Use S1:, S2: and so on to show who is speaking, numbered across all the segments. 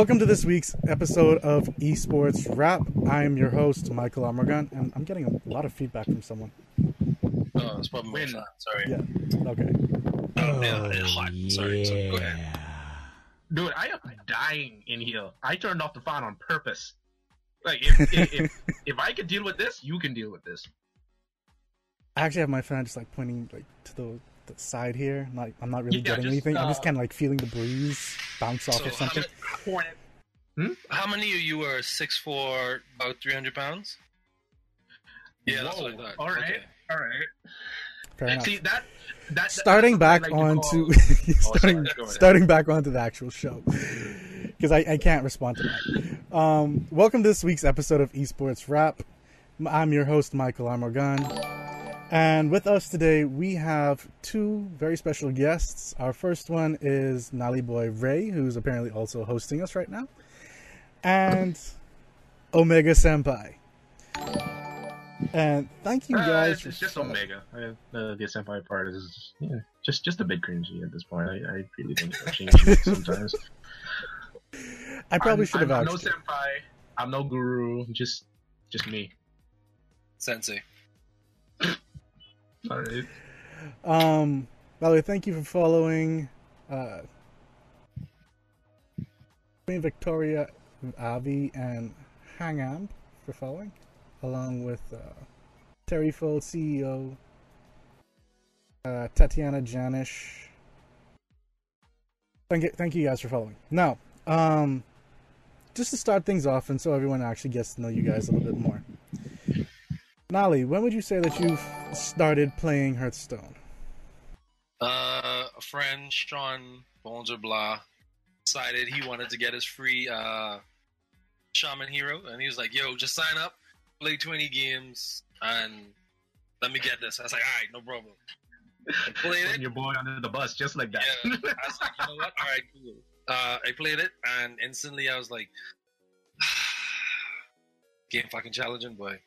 S1: Welcome to this week's episode of Esports Wrap. I am your host, Michael Amorgan, and I'm getting a lot of feedback from someone.
S2: Oh, it's probably my
S3: Win.
S2: Sorry.
S1: Yeah. Okay.
S2: Oh, yeah, it's hot. Sorry. So go ahead.
S3: Oh, Dude, I am dying in here. I turned off the fan on purpose. Like, if, if, if, if I can deal with this, you can deal with this.
S1: I actually have my fan just like pointing like to the, the side here. Like I'm not really
S3: Yeah,
S1: getting
S3: just,
S1: anything. I'm just
S3: uh,
S1: kind of like feeling the breeze bounce off
S2: So
S1: or
S2: how
S1: something.
S2: many,
S3: Hornet.
S2: how many of you are six four, about three hundred pounds? Yeah, that's what I thought.
S3: All right.
S2: Okay.
S3: All right.
S1: Fair enough.
S3: See, that. that
S1: starting
S3: that's
S1: back
S3: something like to
S1: onto
S3: call-
S1: starting
S3: sorry, go ahead.
S1: starting back onto the actual show because I, I can't respond to that. Um, welcome to this week's episode of Esports Rap. I'm your host Michael Amorgan, and with us today we have two very special guests. Our first one is Nali Boy Ray, who's apparently also hosting us right now, and Omega Senpai. And thank you
S3: Uh,
S1: guys.
S3: it's, it's just Omega. I, uh, the senpai part is yeah, just just a bit cringy at this point. I, I really think it's changing sometimes.
S1: I probably
S3: I'm,
S1: should have
S3: I'm
S1: asked.
S3: no
S1: you.
S3: senpai. I'm no guru. Just just me.
S2: Sensei.
S3: All right.
S1: Um, by the way, thank you for following uh, Queen Victoria, Avi, and Hangam for following, along with uh, Terry Fold, CEO, uh, Tatiana Janish. Thank you, thank you guys for following. Now, um, just to start things off, and so everyone actually gets to know you guys a little bit more. Nali, when would you say that you've started playing Hearthstone?
S2: Uh, a friend, Sean Bones or Blah, decided he wanted to get his free uh, Shaman Hero, and he was like, "Yo, just sign up, play 20 games, and let me get this." I was like, "All right, no problem." I played
S3: Putting
S2: it.
S3: your boy under the bus just like that.
S2: Yeah, I was like, you know what? All right, cool. Uh, I played it, and instantly I was like, game fucking challenging, boy.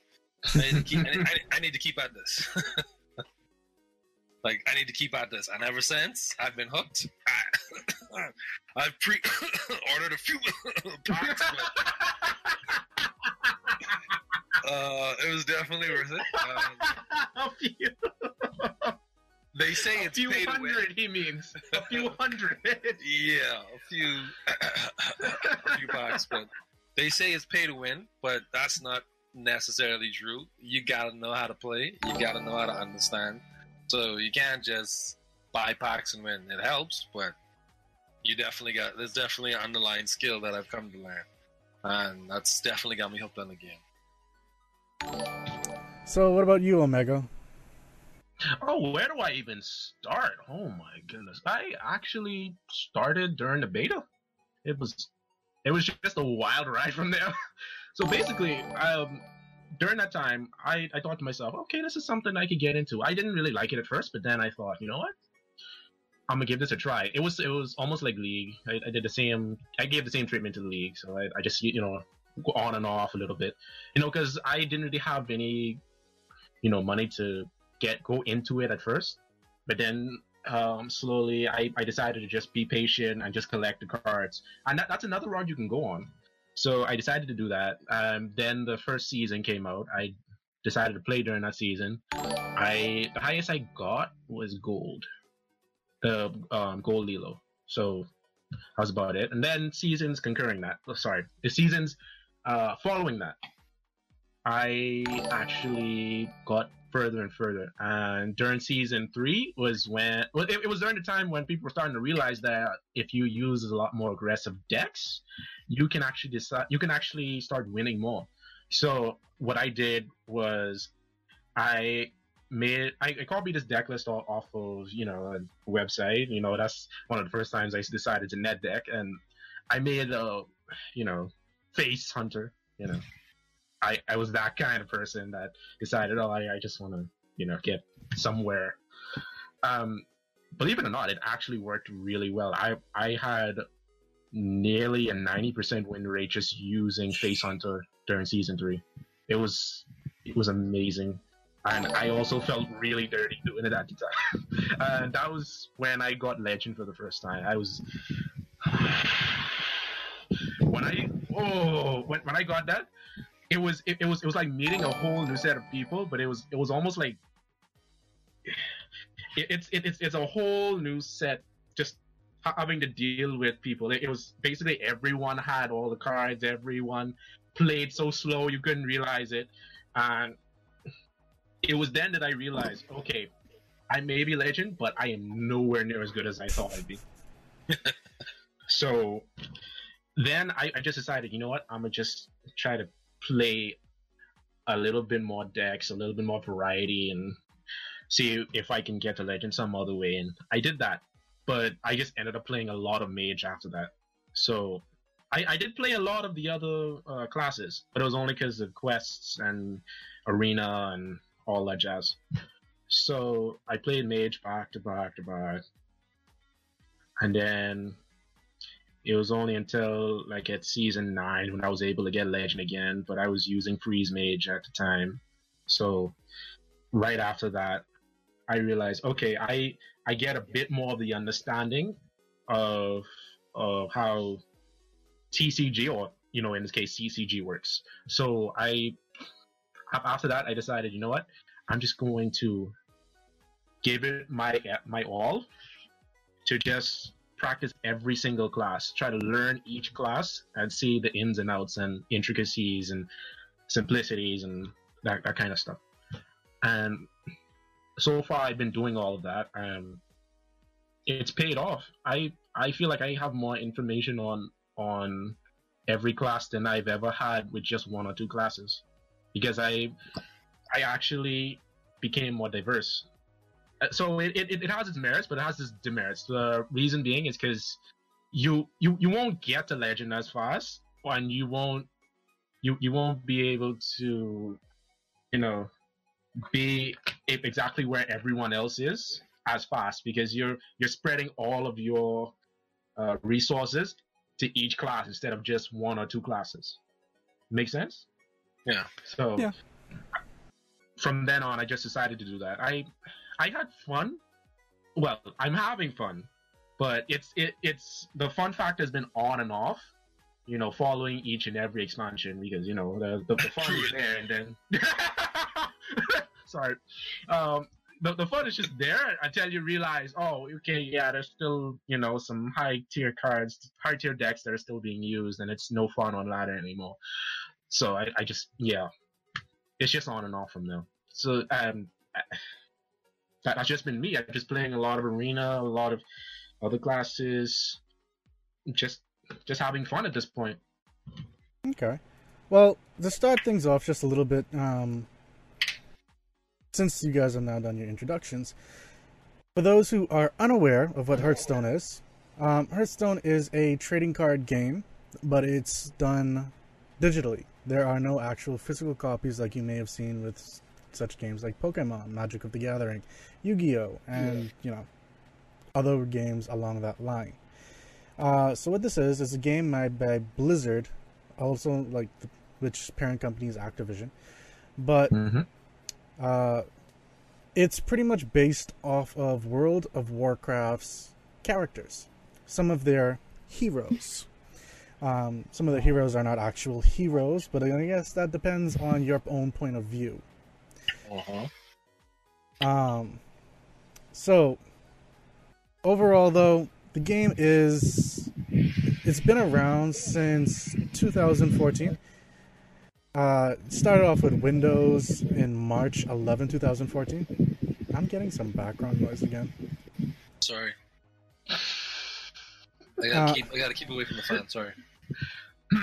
S2: I need to keep, I need, I need to keep at this. like, I need to keep at this. And ever since, I've been hooked. I, I've pre ordered a few packs, but uh, it was definitely worth it. Um,
S3: a few,
S2: they say
S3: a
S2: it's
S3: few
S2: to win.
S3: hundred, he means. A few hundred.
S2: Yeah, a few, a few packs, but they say it's pay to win, but that's not necessarily true. You gotta know how to play. You gotta know how to understand. So you can't just buy packs and win. It helps, but you definitely got. There's definitely an underlying skill that I've come to learn, and that's definitely got me hooked on the game.
S1: So, what about you, Omega?
S3: Oh, where do I even start? Oh my goodness. I actually started during the beta. It was it was just a wild ride from there. so basically, um during that time, I, I thought to myself, okay, this is something I could get into. I didn't really like it at first, but then I thought, you know what? I'm gonna give this a try. It was it was almost like League. I, I did the same. I gave the same treatment to the League, so I, I just you know go on and off a little bit, you know, because I didn't really have any, you know, money to get go into it at first, but then um, slowly I, I decided to just be patient and just collect the cards, and that, that's another route you can go on. So I decided to do that. Um, then the first season came out. I decided to play during that season. I the highest I got was gold, the um, gold Lilo. So that was about it. And then seasons concurring that. Oh, sorry, the seasons uh, following that. I actually got further and further. And during season three was when well, it, it was during the time when people were starting to realize that if you use a lot more aggressive decks, you can actually decide you can actually start winning more. So what I did was I made I, I copied this deck list off, of you know a website. You know that's one of the first times I decided to net deck, and I made a you know face hunter. You know, I I was that kind of person that decided, oh, I, I just want to you know get somewhere. Um, believe it or not, it actually worked really well. I I had nearly a ninety percent win rate just using face hunter during season three. It was it was amazing. And I also felt really dirty doing it at the time. and that was when I got legend for the first time. I was when I oh, when, when I got that, it was it, it was it was like meeting a whole new set of people, but it was it was almost like it, it's it, it's it's a whole new set just having to deal with people. It, it was basically everyone had all the cards, everyone played so slow you couldn't realize it, and it was then that I realized, okay, I may be legend, but I am nowhere near as good as I thought I'd be. so then I, I just decided, you know what, I'm gonna just try to play a little bit more decks, a little bit more variety, and see if I can get to legend some other way. And I did that, but I just ended up playing a lot of mage after that. So I, I did play a lot of the other uh, classes, but it was only because of quests and arena and all that jazz. So I played mage back to back to back, and then it was only until like at season nine when I was able to get legend again. But I was using freeze mage at the time, so right after that, I realized okay, I I get a bit more of the understanding of of how TCG or you know in this case CCG works. So I after that I decided you know what I'm just going to give it my my all to just practice every single class, try to learn each class and see the ins and outs and intricacies and simplicities and that, that kind of stuff. And so far, I've been doing all of that, and it's paid off. I I feel like I have more information on on every class than I've ever had with just one or two classes, because I I actually became more diverse so it, it, it has its merits, but it has its demerits. The reason being is because you you you won't get to legend as fast, and you won't you you won't be able to you know be exactly where everyone else is as fast because you're you're spreading all of your uh, resources to each class instead of just one or two classes. Make sense?
S2: Yeah.
S3: So
S1: Yeah.
S3: from then on, I just decided to do that. I I had fun. Well, I'm having fun, but it's it it's the fun factor has been on and off. You know, following each and every expansion because you know the the, the fun is there, and then sorry, um, the the fun is just there until you realize, oh, okay, yeah, there's still you know some high tier cards, high tier decks that are still being used, and it's no fun on ladder anymore. So I, I just yeah, it's just on and off from there. So um, that, has just been me. I'm just playing a lot of arena, a lot of other classes, just just having fun at this point.
S1: Okay. Well, to start things off just a little bit, um, since you guys have now done your introductions, for those who are unaware of what Hearthstone is, um, Hearthstone is a trading card game, but it's done digitally. There are no actual physical copies like you may have seen with such games like Pokemon, Magic of the Gathering, Yu-Gi-Oh, and you know other games along that line. Uh, so what this is is a game made by Blizzard, also like the, which parent company is Activision, but
S3: Mm-hmm.
S1: uh, it's pretty much based off of World of Warcraft's characters, some of their heroes. Um, some of the heroes are not actual heroes, but I guess that depends on your own point of view.
S2: Uh-huh.
S1: Um, so overall, though, the game is it's been around since 2014. Uh, started off with Windows in March 11, 2014. I'm getting some background noise again.
S2: Sorry. I gotta
S1: Uh,
S2: keep I gotta keep away from the fan. Sorry.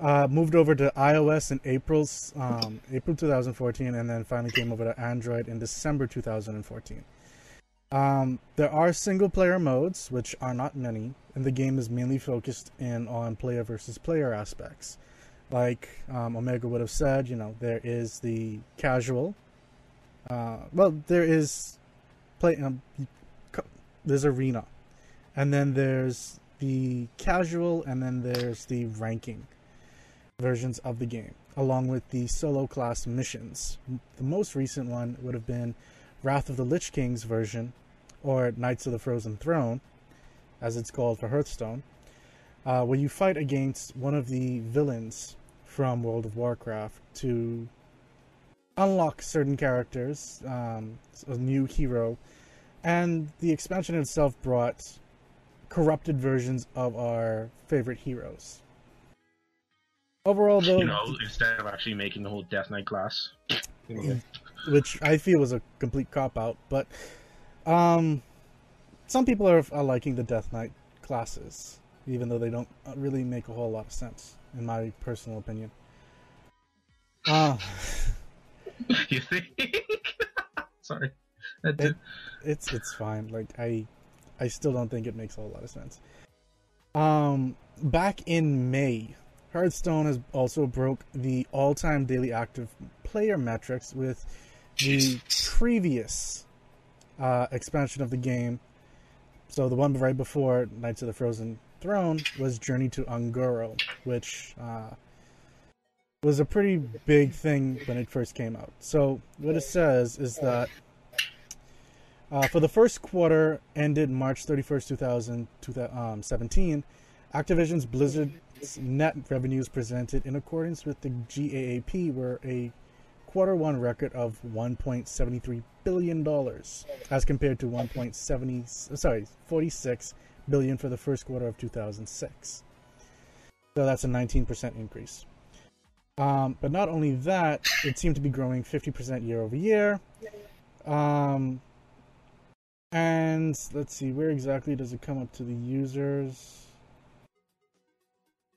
S1: Uh, moved over to iOS in April's um, April 2014, and then finally came over to Android in December 2014. Um, there are single player modes, which are not many, and the game is mainly focused in on player versus player aspects. Like um, Omega would have said, you know, there is the casual. Uh, well, there is play. Um, there's arena, and then there's the casual, and then there's the ranking versions of the game, along with the solo class missions. The most recent one would have been Wrath of the Lich King's version, or Knights of the Frozen Throne, as it's called for Hearthstone. uh, where you fight against one of the villains from World of Warcraft to unlock certain characters, um, a new hero, and the expansion itself brought corrupted versions of our favorite heroes. Overall, though,
S3: You know, instead of actually making the whole Death Knight class.
S1: which I feel was a complete cop out, but um, some people are, are liking the Death Knight classes, even though they don't really make a whole lot of sense, in my personal opinion. Uh,
S3: you think? Sorry.
S1: It- it's it's fine. Like I, I still don't think it makes a whole lot of sense. Um, back in May, Hearthstone has also broke the all-time daily active player metrics with the previous uh, expansion of the game. So the one right before Knights of the Frozen Throne was Journey to Un'Goro, which uh, was a pretty big thing when it first came out. So what it says is that uh, for the first quarter ended March 31st, 2000, 2017, Activision's Blizzard's net revenues presented in accordance with the GAAP were a quarter one record of 1.73 billion dollars as compared to 1.70 sorry 46 billion for the first quarter of 2006 so that's a 19% increase. Um, but not only that it seemed to be growing 50% year over year. Um, and let's see where exactly does it come up to the users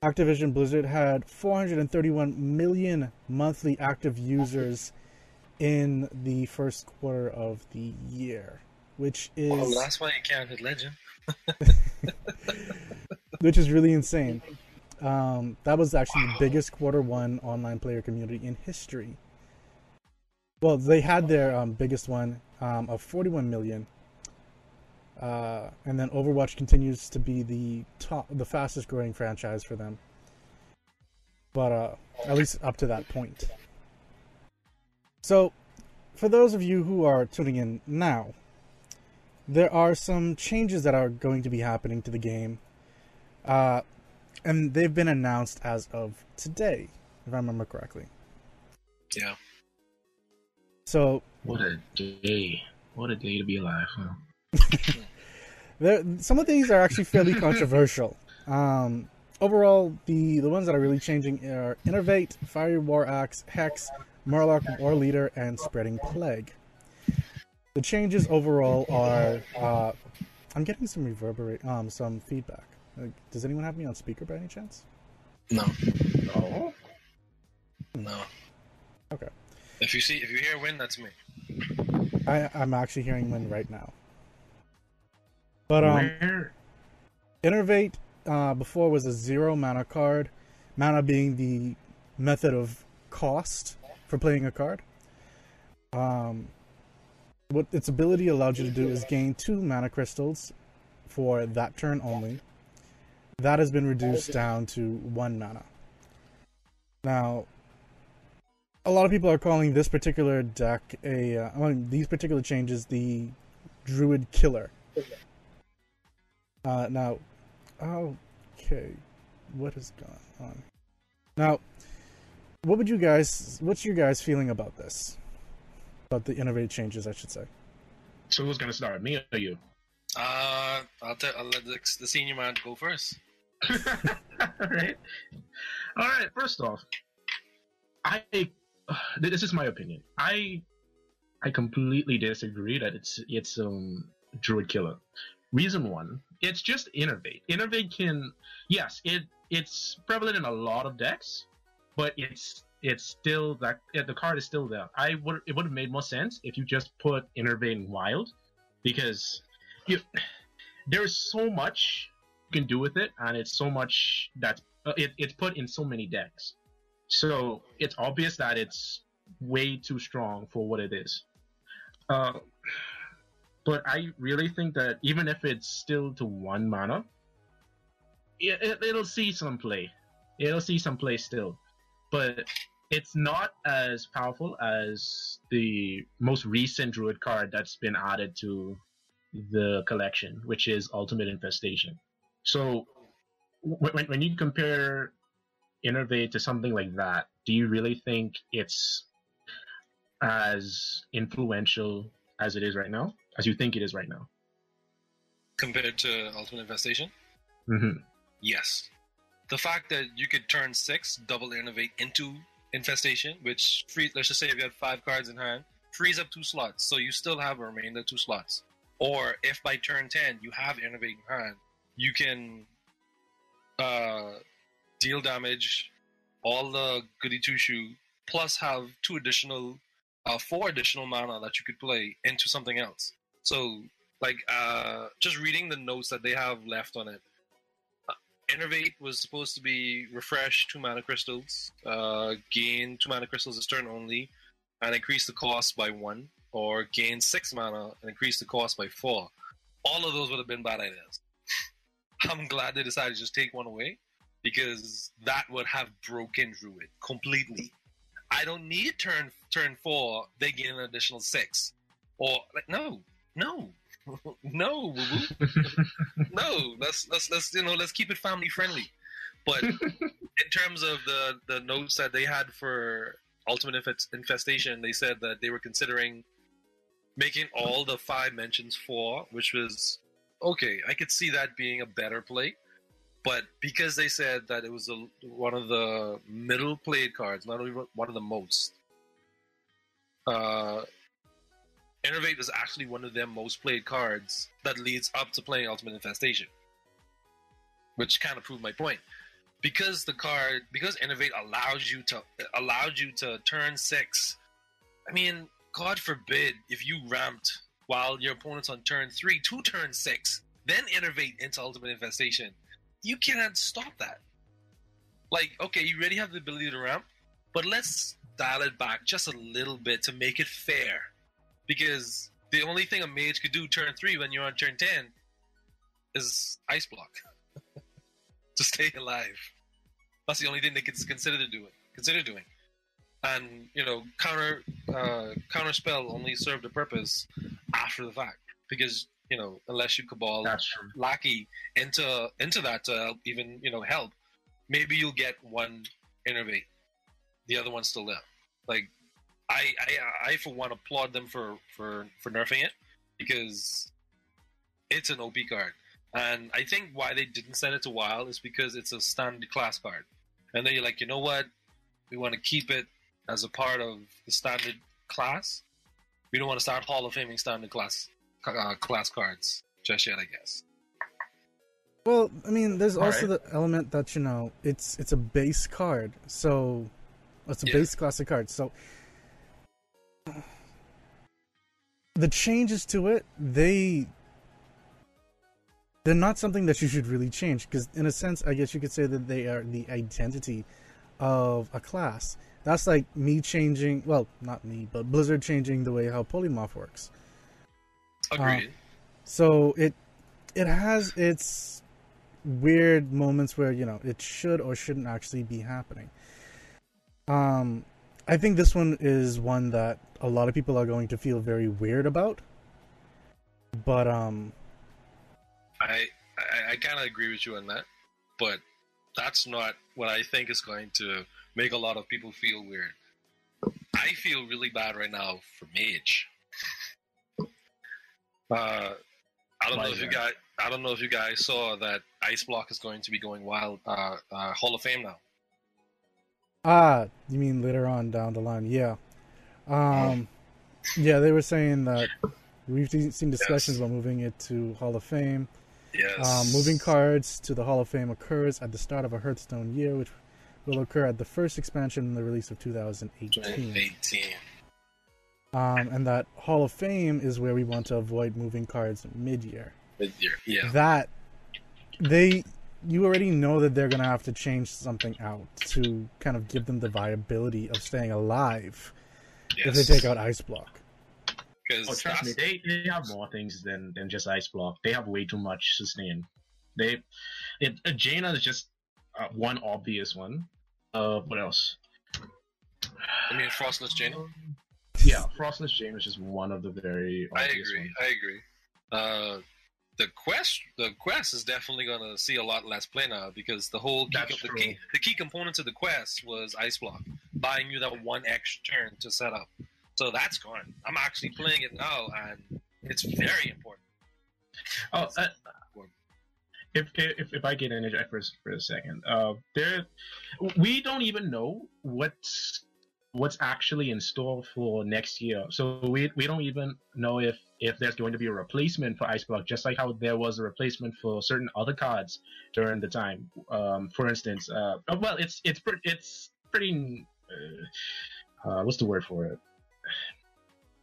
S1: Activision Blizzard had 431 million monthly active users in the first quarter of the year, which is
S2: Well, that's why you counted Legend.
S1: which is really insane. Um, that was actually the biggest quarter one online player community in history. Well, they had their um, biggest one um, of 41 million, uh, and then Overwatch continues to be the top, the fastest growing franchise for them. But uh, at least up to that point. So, for those of you who are tuning in now, there are some changes that are going to be happening to the game. Uh, and they've been announced as of today, if I remember correctly.
S2: Yeah.
S1: So
S3: What a day. What a day to be alive. Huh?
S1: there, some of these are actually fairly controversial. Um, overall, the, the ones that are really changing are Innervate, Fiery War Axe, Hex, Murloc War Leader, and Spreading Plague. The changes overall are. Uh, I'm getting some reverberate, um, some feedback. Uh, does anyone have me on speaker by any chance?
S2: No.
S3: Oh?
S2: No.
S1: Okay.
S2: If you see, if you hear wind, that's me.
S1: I, I'm actually hearing wind right now. But um,
S3: Where?
S1: Innervate uh, before was a zero mana card, mana being the method of cost for playing a card. Um, what its ability allowed you to do is gain two mana crystals for that turn only. That has been reduced down to one mana. Now, a lot of people are calling this particular deck a, uh, I mean, these particular changes the Druid Killer. Uh, now, okay, what has gone on? Now, what would you guys? What's your guys' feeling about this? About the Innervate changes, I should say.
S3: So who's gonna start? Me or you?
S2: Uh, I'll, tell I'll let the, the senior man go first.
S3: Alright. Alright, first off, I this is my opinion. I I completely disagree that it's it's um druid killer. Reason one, it's just innervate. Innervate can yes, it it's prevalent in a lot of decks, but it's it's still that the card is still there. I would it would have made more sense if you just put innervate in wild, because you there's so much you can do with it, and it's so much that uh, it, it's put in so many decks. So it's obvious that it's way too strong for what it is. Uh, but I really think that even if it's still to one mana, it, it, it'll see some play. It'll see some play still, but it's not as powerful as the most recent druid card that's been added to the collection, which is Ultimate Infestation. So when when you compare Innervate to something like that, do you really think it's as influential as it is right now, as you think it is right now?
S2: Compared to Ultimate Infestation?
S3: Mm-hmm.
S2: Yes. The fact that you could turn six, double innervate into infestation, which free let's just say if you had five cards in hand, frees up two slots, so you still have a remainder two slots. Or if by turn ten you have innervate in hand, you can uh, deal damage, all the goody two shoe, plus have two additional, uh, four additional mana that you could play into something else. So, like, uh, just reading the notes that they have left on it, Innervate was supposed to be refresh two mana crystals, uh, gain two mana crystals this turn only, and increase the cost by one, or gain six mana and increase the cost by four. All of those would have been bad ideas. I'm glad they decided to just take one away because that would have broken Druid completely. I don't need turn turn four, they gain an additional six. Or like no, no, no, no. Let's let's let's you know let's keep it family friendly. But in terms of the the notes that they had for Ultimate Infestation, they said that they were considering making all the five mentions four, which was okay. I could see that being a better play, but because they said that it was a, one of the middle played cards, not only one of the most. Uh, Innervate was actually one of their most played cards that leads up to playing Ultimate Infestation, which kind of proved my point. Because the card, because Innervate allows you to allowed you to turn six. I mean, God forbid if you ramped while your opponent's on turn three to turn six, then Innervate into Ultimate Infestation. You cannot stop that. Like, okay, you already have the ability to ramp, but let's dial it back just a little bit to make it fair because the only thing a mage could do turn three when you're on turn ten is ice block to stay alive. That's the only thing they could consider to do it. Consider doing, and you know, counter uh, counter spell only served a purpose after the fact because you know unless you Kabal Lackey into into that to help even you know help, maybe you'll get one innervate, the other one's still there. Like I, I, I for one applaud them for for for nerfing it because it's an OP card, and I think why they didn't send it to WoW is because it's a standard class card, and then you're like, you know what, we want to keep it as a part of the standard class. We don't want to start Hall of Faming standard class uh, class cards just yet, I guess.
S1: Well, I mean, there's All also right. the element that you know it's it's a base card, so it's a yeah. base classic card. So the changes to it, they they're not something that you should really change because in a sense i guess you could say that they are the identity of a class. That's like me changing well not me but blizzard changing the way how polymorph works.
S2: Agreed. uh,
S1: so it it has its weird moments where you know it should or shouldn't actually be happening. Um I think this one is one that a lot of people are going to feel very weird about. But um
S2: I I, I kind of agree with you on that, but that's not what I think is going to make a lot of people feel weird. I feel really bad right now for Mage. Uh, I don't know if you guys. I don't know if you guys saw that Ice Block is going to be going wild. Uh, uh, Hall of Fame now.
S1: Ah, you mean later on down the line? Yeah. Um, yeah, they were saying that we've seen discussions yes. about moving it to Hall of Fame.
S2: Yes.
S1: Um, moving cards to the Hall of Fame occurs at the start of a Hearthstone year, which will occur at the first expansion in the release of 2018.
S2: 18.
S1: Um, and that Hall of Fame is where we want to avoid moving cards mid-year.
S2: Mid-year, yeah.
S1: That they you already know that they're going to have to change something out to kind of give them the viability of staying alive yes. if they take out ice block.
S3: Oh, trust me, they, they have more things than, than just ice block. They have way too much sustain. They, it, uh, Jaina is just uh, one obvious one. Uh, what else?
S2: I mean, Frost Lich Jaina.
S3: Yeah, Frost Lich Jaina is just one of the very.
S2: I agree.
S3: Ones.
S2: I agree. Uh, the quest the quest is definitely going to see a lot less play now because the whole key, the key the key component to the quest was ice block, buying you that one extra turn to set up. So that's gone. I'm actually playing it now, and it's very important.
S3: Oh, uh, if, if if I get interject for, a s- for a second, uh, there, we don't even know what's what's actually in store for next year. So we we don't even know if if there's going to be a replacement for Ice Block, just like how there was a replacement for certain other cards during the time. Um, for instance, uh, oh, well, it's it's pretty it's pretty. Uh, uh, what's the word for it?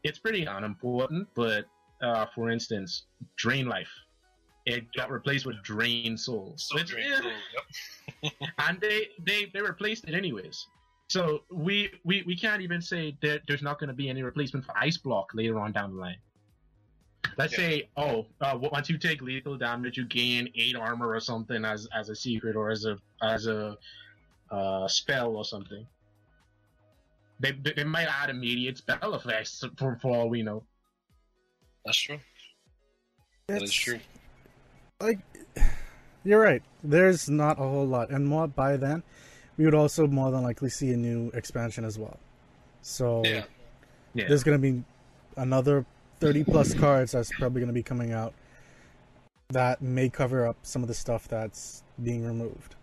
S3: It's pretty unimportant, but uh, for instance, Drain Life. It got replaced with Drain Soul.
S2: So
S3: Which,
S2: great.
S3: eh,
S2: So, yep.
S3: and they, they they replaced it anyways. So we we, we can't even say that there's not going to be any replacement for Ice Block later on down the line. Let's
S2: Yeah.
S3: say, oh, uh, once you take lethal damage, you gain eight armor or something as as a secret or as a as a uh, spell or something. They, they they might add immediate spell effects for, for all we know.
S2: That's true. That is
S1: It's-
S2: true.
S1: like you're right. There's not a whole lot, and more by then, we would also more than likely see a new expansion as well. So
S2: Yeah.
S3: Yeah.
S1: there's going to be another 30 plus cards that's probably going to be coming out that may cover up some of the stuff that's being removed.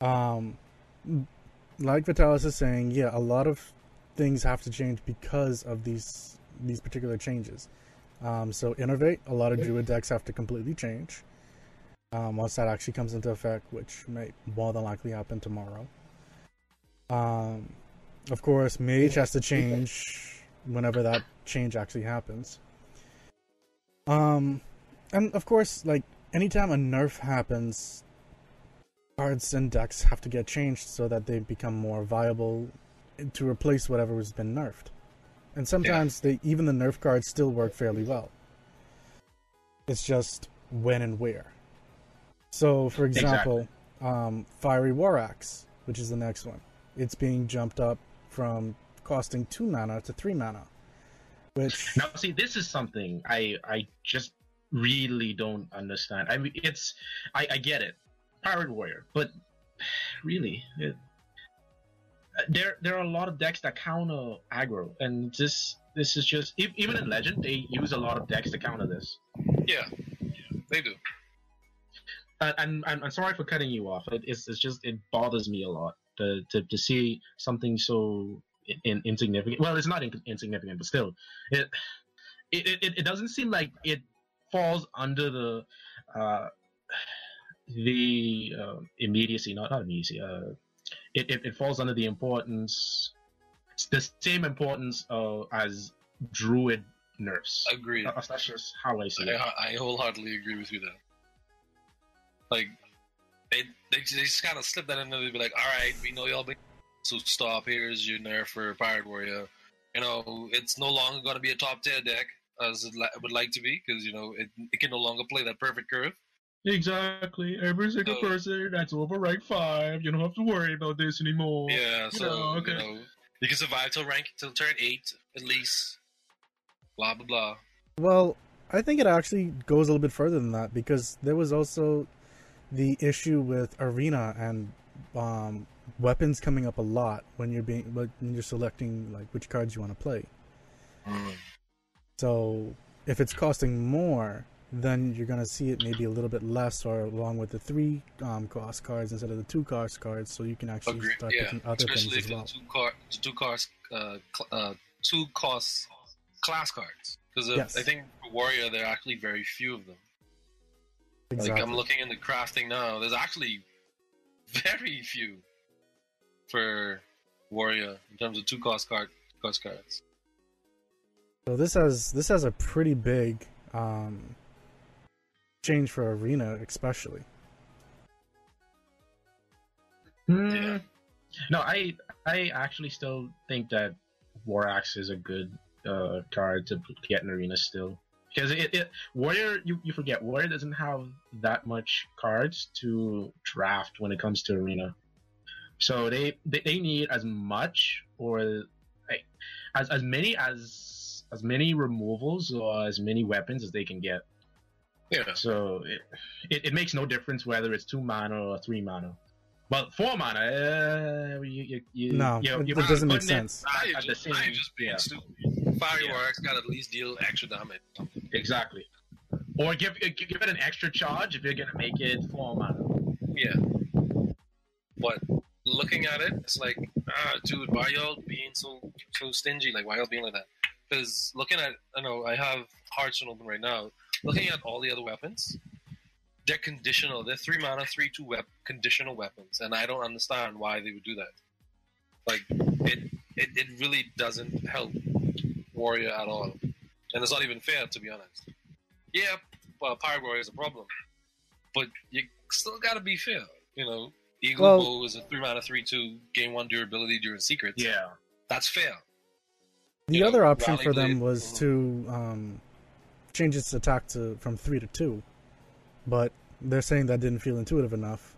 S1: Um, like Vitalis is saying, yeah, a lot of things have to change because of these these particular changes. Um, so innervate, a lot of druid decks have to completely change. Um, once that actually comes into effect, which may more than likely happen tomorrow. Um, of course, mage has to change whenever that change actually happens. Um, and of course, like anytime a nerf happens, cards and decks have to get changed so that they become more viable to replace whatever has been nerfed. And sometimes they even the nerf cards still work fairly well. It's just when and where. So, for example, um, Fiery War Axe, which is the next one, it's being jumped up from costing two mana to three mana, which
S3: Now, see, this is something I I just really don't understand. I mean, it's I, I get it, Pirate Warrior, but really, it, there there are a lot of decks that counter aggro, and this this is just even in Legend they use a lot of decks to counter this.
S2: Yeah. They do.
S3: Uh, and, and I'm sorry for cutting you off. It, it's, it's just it bothers me a lot to to, to see something so in, insignificant. Well, it's not in, insignificant, but still, it, it it it doesn't seem like it falls under the uh, the uh, immediacy. Not not immediacy. Uh, it, it it falls under the importance, it's the same importance uh, as Druid nerfs.
S2: Agreed.
S3: Uh, That's just how I see it.
S2: I, I wholeheartedly agree with you there. Like, they, they, they just kind of slip that in there. They'd be like, all right, we know y'all been. So stop. Here's your nerf for Pirate Warrior. You know, it's no longer going to be a top tier deck as it li- would like to be because, you know, it, it can no longer play that perfect curve.
S3: Exactly. Every single
S2: So-
S3: person that's over rank five, you don't have to worry about this anymore.
S2: Yeah, so,
S3: know, okay.
S2: you know, you can survive till rank, till turn 8 at least. Blah, blah, blah.
S1: Well, I think it actually goes a little bit further than that because there was also the issue with arena and um, weapons coming up a lot when you're being when you're selecting like which cards you want to play. So if it's costing more, then you're gonna see it maybe a little bit less, or along with the three um, cost cards instead of the two cost cards, so you can actually
S2: Agreed.
S1: start
S2: Yeah,
S1: picking other things
S2: especially
S1: as well.
S2: it's two car, two cars, uh, cl- uh, two cost class cards. Because
S1: Yes.
S2: I think for Warrior there are actually very few of them.
S1: Exactly.
S2: Like I'm looking into crafting now. There's actually very few for Warrior in terms of two cost card cost cards.
S1: So this has this has a pretty big um, change for arena, especially.
S3: Hmm.
S2: Yeah.
S3: No, I I actually still think that War Axe is a good uh, card to get in arena still. Because it, it Warrior you, you forget Warrior doesn't have that much cards to draft when it comes to arena. So they they, they need as much or like, as as many as as many removals or as many weapons as they can get.
S2: Yeah.
S3: So it, it, it makes no difference whether it's two mana or three mana. But four mana, uh, you, you, you,
S1: No,
S3: you,
S1: it-
S3: you
S1: it doesn't make
S3: putting it
S1: sense.
S2: Now
S3: at- the
S2: just,
S3: same-
S2: now just being
S3: yeah.
S2: stupid. Fiery
S3: Yeah.
S2: Got at least deal extra damage.
S3: Exactly. Or give give it an extra charge if you're gonna make it four mana.
S2: Yeah. But looking at it, it's like, ah, dude, why y'all being so so stingy? Like, why y'all being like that? Because looking at, I know I have Hearthstone open right now. Looking at all the other weapons, they're conditional. They're three mana, three two wep- conditional weapons, and I don't understand why they would do that. Like, it it, it really doesn't help Warrior at all, and it's not even fair to be honest. Yeah, well, Pirate Warrior is a problem, but you still gotta be fair. You know, Eagle
S1: Well-
S2: Bow is a three mana three two gain one durability during secrets.
S3: Yeah.
S2: that's fair.
S1: The
S2: You know,
S1: other option
S2: Rally
S1: for them
S2: Blade.
S1: was to um, change its attack to from three to two, but they're saying that didn't feel intuitive enough.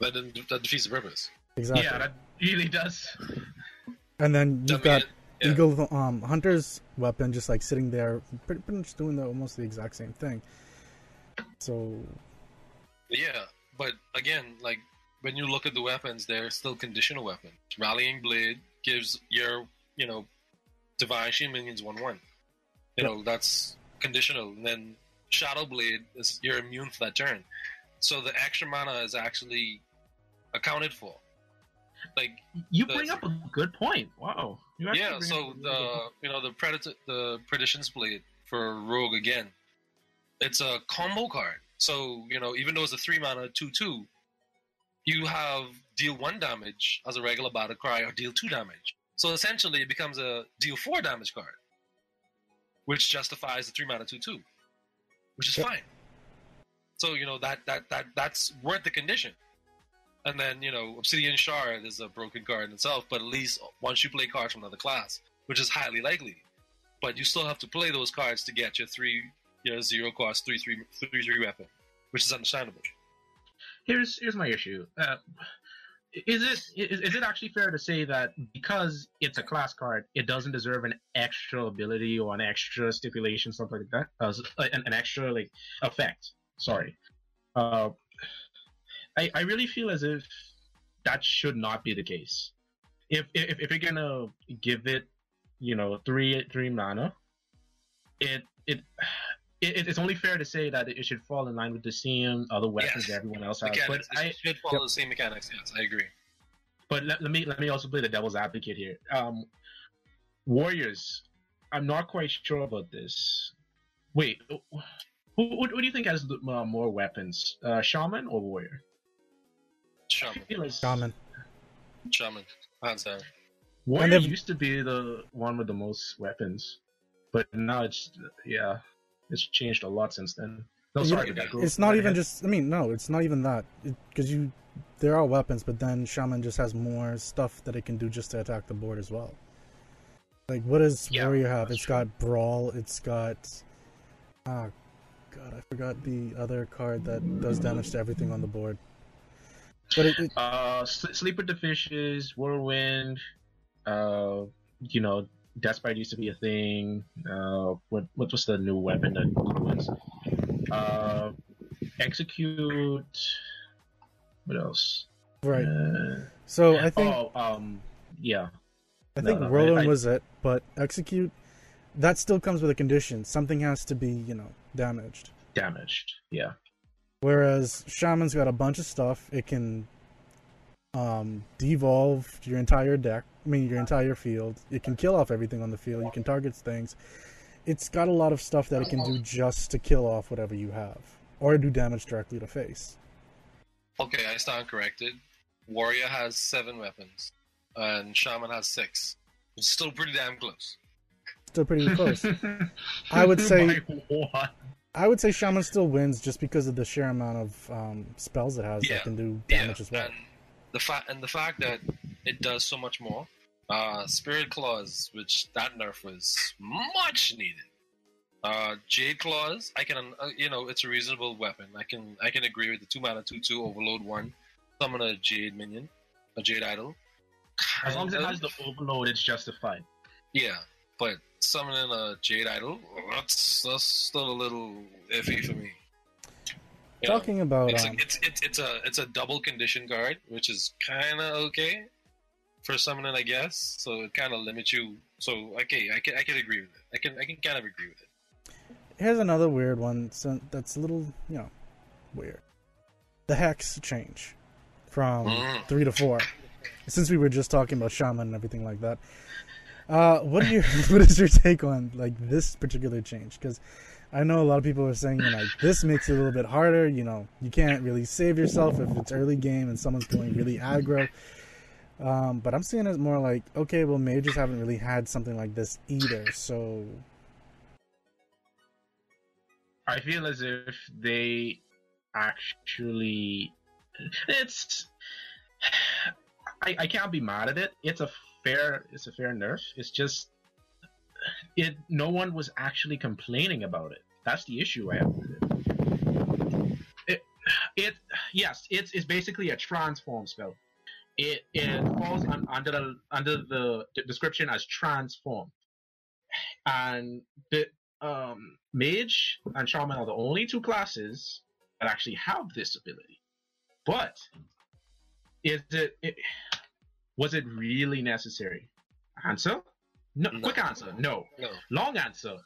S2: That, didn't- that defeats the purpose.
S1: Exactly.
S3: Yeah, that really does.
S1: and then you've
S2: mean,
S1: got
S2: yeah.
S1: Eagle um, Hunter's weapon just like sitting there, pretty, pretty much doing the, almost the exact same thing. So
S2: Yeah, but again, like when you look at the weapons, they're still conditional weapons. Rallying Blade gives your, you know, Divine Shield minions one one. You
S1: Yep.
S2: know, that's conditional. And then Shadow Blade is you're immune for that turn. So the extra mana is actually accounted for. Like
S3: You
S2: The-
S3: bring up a good point. Wow.
S2: Yeah, so
S3: up a really good
S2: the you know the predator the Perdition's Blade for Rogue again, it's a combo card. So you know even though it's a three mana two two, you have deal one damage as a regular battle cry or deal two damage. So essentially it becomes a deal four damage card, which justifies the three mana two two, which is
S1: Yep.
S2: fine. So you know that that that that's worth the condition. And then, you know, Obsidian Shard is a broken card in itself, but at least once you play cards from another class, which is highly likely. But you still have to play those cards to get your three, your zero cost three three three three weapon, which is understandable.
S3: here's here's my issue. Uh, is it is, is it actually fair to say that because it's a class card, it doesn't deserve an extra ability or an extra stipulation, something like that, uh, an, an extra like effect? Sorry. Uh, I I really feel as if that should not be the case. If if if you're gonna give it, you know, three three mana, it it. It, it's only fair to say that it should fall in line with the same other weapons
S2: Yes.
S3: that everyone else has. But
S2: Mechanics
S3: I,
S2: it should follow the same mechanics. Yes, I agree.
S3: but let, let me let me also play the devil's advocate here. Um, Warriors, I'm not quite sure about this. Wait, who, who, who do you think has the, uh, more weapons, uh, Shaman or Warrior?
S2: Shaman,
S3: I feel like
S1: Shaman.
S2: shaman, hands down.
S3: Warrior
S1: And they've-
S3: used to be the one with the most weapons, but now it's yeah, it's changed a lot since then. No, sorry,
S2: know,
S3: Rebecca,
S1: it's not even
S3: ahead.
S1: just. I mean, no, it's not even that because you there are weapons, but then Shaman just has more stuff that it can do just to attack the board as well. Like, what does
S3: Yeah,
S1: Warrior have?
S3: that's
S1: It's got Brawl. It's got. Ah, God, I forgot the other card that does damage to everything on the board. But it, it
S3: Uh, Sl- Sleep with the Fishes, Whirlwind, uh, you know, Death's Bite used to be a thing. Uh, what what was the new weapon that was? Uh, Execute. What else?
S1: right.
S3: Uh,
S1: So I think
S3: oh, um, yeah.
S1: I think
S3: no,
S1: Whirlwind
S3: I-
S1: was it, but execute that still comes with a condition. Something has to be, you know, damaged.
S3: Damaged. Yeah.
S1: Whereas Shaman's got a bunch of stuff. It can um, devolve your entire deck. I mean, your entire field. It can kill off everything on the field. You can target things. It's got a lot of stuff that it can do just to kill off whatever you have, or do damage directly to face.
S2: Okay, I stand corrected. Warrior has seven weapons, and Shaman has six. It's still pretty damn close.
S1: Still pretty close. I would say-
S3: By what?
S1: I would say Shaman still wins just because of the sheer amount of um, spells it has
S2: Yeah.
S1: that can do damage as well.
S2: and the fact and the fact that it does so much more. Uh, Spirit Claws, which that nerf was much needed. Uh, Jade Claws, I can, uh, you know, it's a reasonable weapon. I can, I can agree with the two mana two two overload one. Summon a Jade minion, a Jade idol.
S3: As long as it has the overload, it's justified.
S2: yeah, but summoning a Jade idol, that's that's still a little iffy for me. You know,
S1: Talking about
S2: it's,
S1: um,
S2: a, it's it's it's a it's a double condition card, which is kind of okay for summoning, I guess. So it kind of limits you. So okay, I can I can agree with it. I can I can kind of agree with it.
S1: here's another weird one. So that's a little, you know, weird. The hex change from
S2: Mm.
S1: three to four. Since we were just talking about shaman and everything like that, uh, what your what is your take on like this particular change? Because I know a lot of people are saying like this makes it a little bit harder. You know, you can't really save yourself if it's early game and someone's going really aggro. Um, but I'm seeing it more like okay, well, majors haven't really had something like this either. So
S3: I feel as if they actually it's I, I can't be mad at it. It's a fair it's a fair nerf. It's just it no one was actually complaining about it. That's the issue I have with it. It yes, it's it's basically a transform spell. It it falls un, under the under the description as transform. And the um mage and shaman are the only two classes that actually have this ability. But is it, it was it really necessary? Answer? No,
S2: No.
S3: quick answer. No.
S2: No,
S3: Long answer.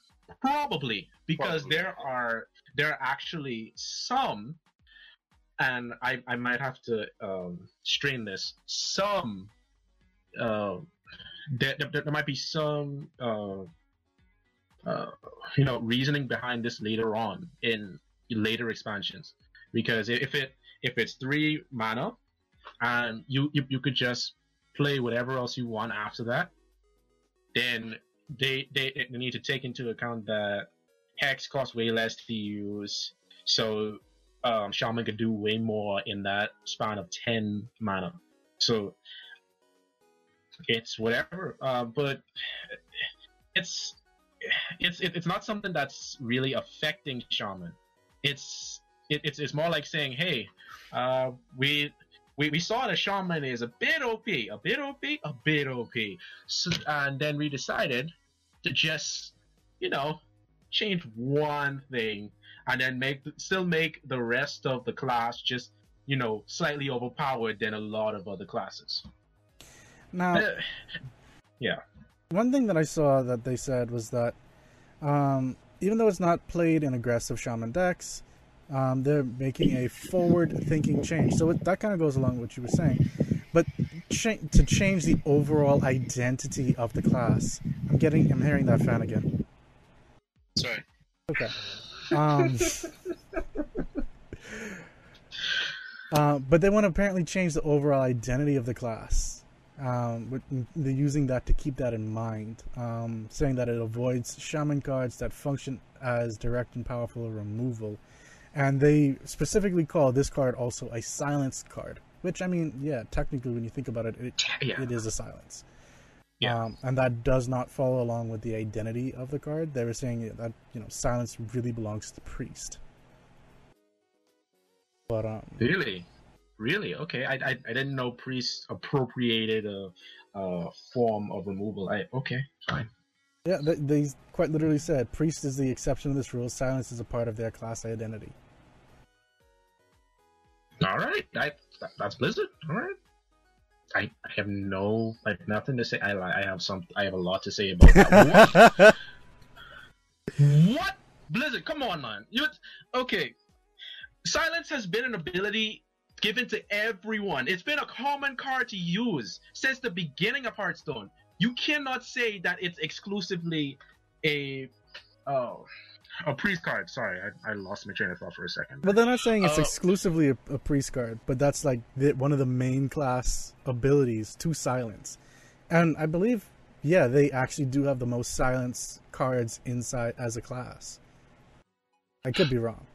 S3: Probably because
S2: Probably.
S3: there are there are actually some and I, I might have to um, strain this. Some uh, there, there, there might be some uh, uh, you know reasoning behind this later on in later expansions because if it if it's three mana and you you, you could just play whatever else you want after that then they, they they need to take into account that hex costs way less to use. So um, shaman could do way more in that span of 10 mana. So it's whatever uh, but it's it's it's not something that's really affecting shaman. It's it, it's it's more like saying hey uh we we, we saw the shaman is a bit op a bit op a bit op so, and then we decided to just you know change one thing and then make still make the rest of the class just you know slightly overpowered than a lot of other classes.
S1: Now,
S3: Uh, yeah.
S1: one thing that I saw that they said was that um, even though it's not played in aggressive shaman decks, um, they're making a forward-thinking change. So it, that kind of goes along with what you were saying. But cha- to change the overall identity of the class, I'm getting, I'm hearing that fan again.
S2: sorry.
S1: Okay. Um, uh, but they want to apparently change the overall identity of the class. Um, they're using that to keep that in mind, um, saying that it avoids shaman cards that function as direct and powerful removal. And they specifically call this card also a silence card, which, I mean, yeah, technically, when you think about it, it,
S3: yeah
S1: it is a silence.
S3: Yeah.
S1: Um, and that does not follow along with the identity of the card. They were saying that you know silence really belongs to the priest. But um,
S3: Really? Really? Okay. I, I, I didn't know priests appropriated a, a form of removal. I okay, fine.
S1: yeah, they, they quite literally said priest is the exception to this rule. Silence is a part of their class identity.
S3: All right. I that, that's Blizzard. All right. I, I have no like nothing to say. I I have some. I have a lot to say about that. what? what? Blizzard? Come on, man. You okay? Silence has been an ability given to everyone. It's been a common card to use since the beginning of Hearthstone. You cannot say that it's exclusively a oh a priest card. Sorry, I, I lost my train of thought for a second.
S1: But they're not saying it's
S3: Oh.
S1: exclusively a, a priest card, but that's like the, one of the main class abilities to silence. And I believe, yeah, they actually do have the most silence cards inside as a class. I could be wrong.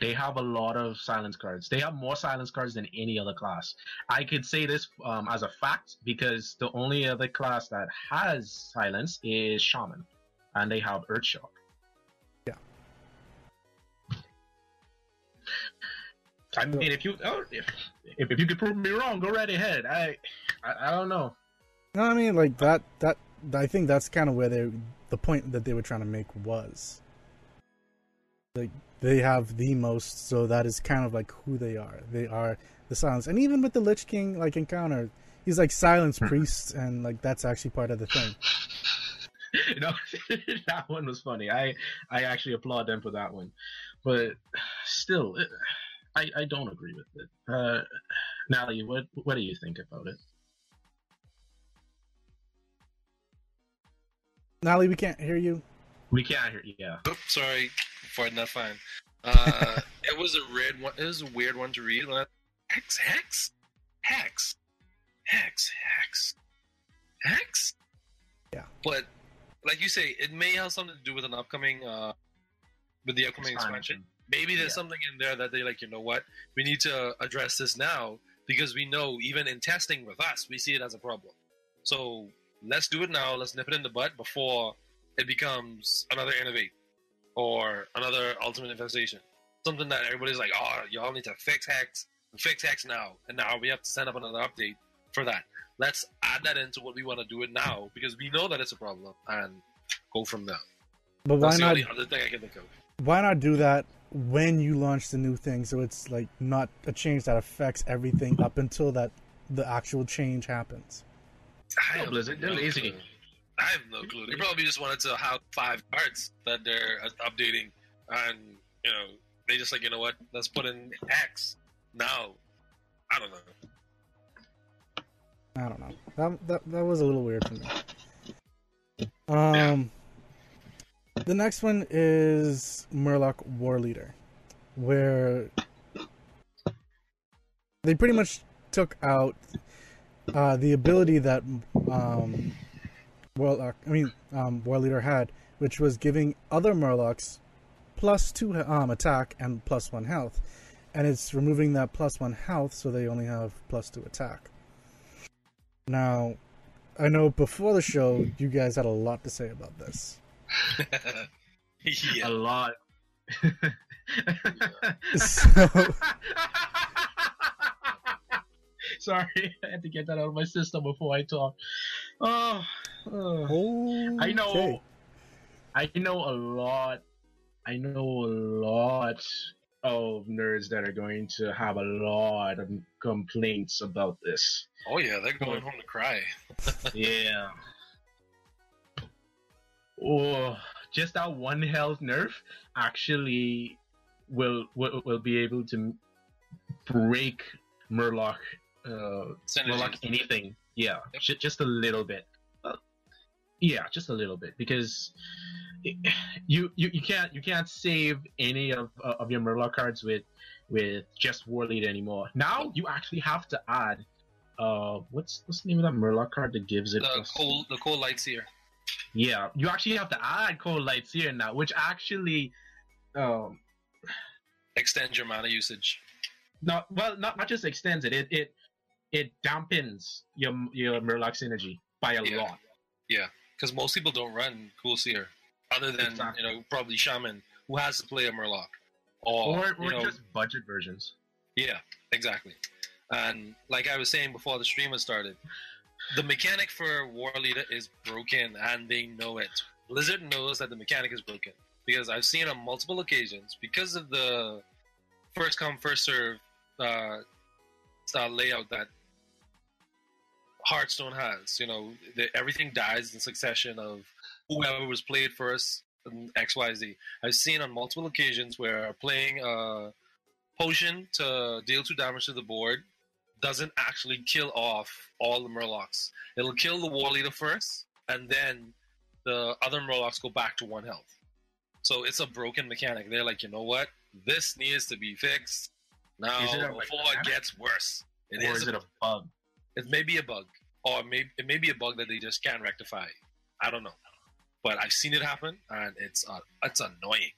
S3: They have a lot of silence cards. They have more silence cards than any other class. I could say this um, as a fact because the only other class that has silence is Shaman, and they have Earthshock.
S1: Yeah.
S3: I mean, if you oh, if, if you could prove me wrong, go right ahead. I I, I don't know.
S1: No, I mean like that. That I think that's kind of where they the point that they were trying to make was like they have the most, so that is kind of like who they are. They are the silence, and even with the Lich King like encounter, he's like silence
S3: Hmm.
S1: priest, and like that's actually part of the thing.
S3: you know, that one was funny. I I actually applaud them for that one, but still, it, I I don't agree with it. Uh, Natalie, what what do you think about it?
S1: Nally, we can't hear you.
S3: We can't hear. you. Yeah,
S2: Oops, sorry, Ford, not fine. Uh, it was a weird one. It was a weird one to read. When I- Hex, hex, hex, hex, hex, hex.
S1: Yeah.
S2: But like you say, it may have something to do with an upcoming, uh, with the upcoming expansion. Maybe there's
S3: Yeah.
S2: something in there that they like. You know what? We need to address this now because we know even in testing with us, we see it as a problem. So let's do it now. Let's nip it in the butt before it becomes another innervate or another ultimate infestation. Something that everybody's like, oh, y'all need to fix hex, fix hex now, and now we have to send up another update for that. Let's add that into what we want to do it now because we know that it's a problem and go from there.
S1: But why
S2: That's the
S1: not?
S2: only other thing I can think of.
S1: Why not do that when you launch the new thing, so it's like not a change that affects everything up until that the actual change happens.
S2: I have
S3: Blizzard, they're
S2: no
S3: lazy.
S2: clue. I have no clue. They probably just wanted to have five cards that they're uh, updating, and you know, they just like, you know what? Let's put in X now. I don't know.
S1: I don't know. That that that was a little weird for me. Um, the next one is Murloc War Leader, where they pretty much took out uh, the ability that um, Warlock, I mean, um, War Leader had, which was giving other Murlocs plus two um, attack and plus one health, and it's removing that plus one health, so they only have plus two attack. Now, I know before the show, you guys had a lot to say about this.
S2: yeah.
S3: a lot.
S1: So-
S3: Sorry, I had to get that out of my system before I talk. Oh, oh. I know.
S1: Okay.
S3: I know a lot. I know a lot of nerds that are going to have a lot of complaints about this.
S2: Oh yeah, they're going home to cry.
S3: yeah. Oh, just that one health nerf actually will will, will be able to break Murloc, uh. Murloc anything. Yeah,
S2: Yep.
S3: just a little bit. Yeah, just a little bit because you, you you can't you can't save any of uh, of your Murloc cards with with just War Leader anymore. Now you actually have to add. Uh, what's what's the name of that Murloc card that gives it?
S2: The cold, the Coldlight Seer.
S3: yeah, you actually have to add Coldlight Seer now, which actually, um,
S2: Extend your mana usage.
S3: not well, not not just extends it, it it it dampens your your Murloc synergy by a lot.
S2: Yeah.
S3: lot.
S2: Because most people don't run Cool Seer, other than
S3: Exactly.
S2: you know probably Shaman, who has to play a Murloc, or,
S3: Or
S2: you know,
S3: just budget versions.
S2: yeah, exactly. And like I was saying before the stream had started, the mechanic for War Leader is broken, and they know it. Blizzard knows that the mechanic is broken because I've seen on multiple occasions because of the first come first serve uh, style layout that Hearthstone has. You know, the, everything dies in succession of whoever was played first and X Y Z. I've seen on multiple occasions where playing a potion to deal two damage to the board doesn't actually kill off all the Murlocs. It'll kill the War Leader first, and then the other Murlocs go back to one health. So it's a broken mechanic. They're like, you know what? This needs to be fixed now
S3: Is it a
S2: before it gets worse. It
S3: or
S2: is
S3: is it a bug?
S2: It may be a bug, or it may, it may be a bug that they just can't rectify. I don't know, but I've seen it happen, and it's uh, it's annoying.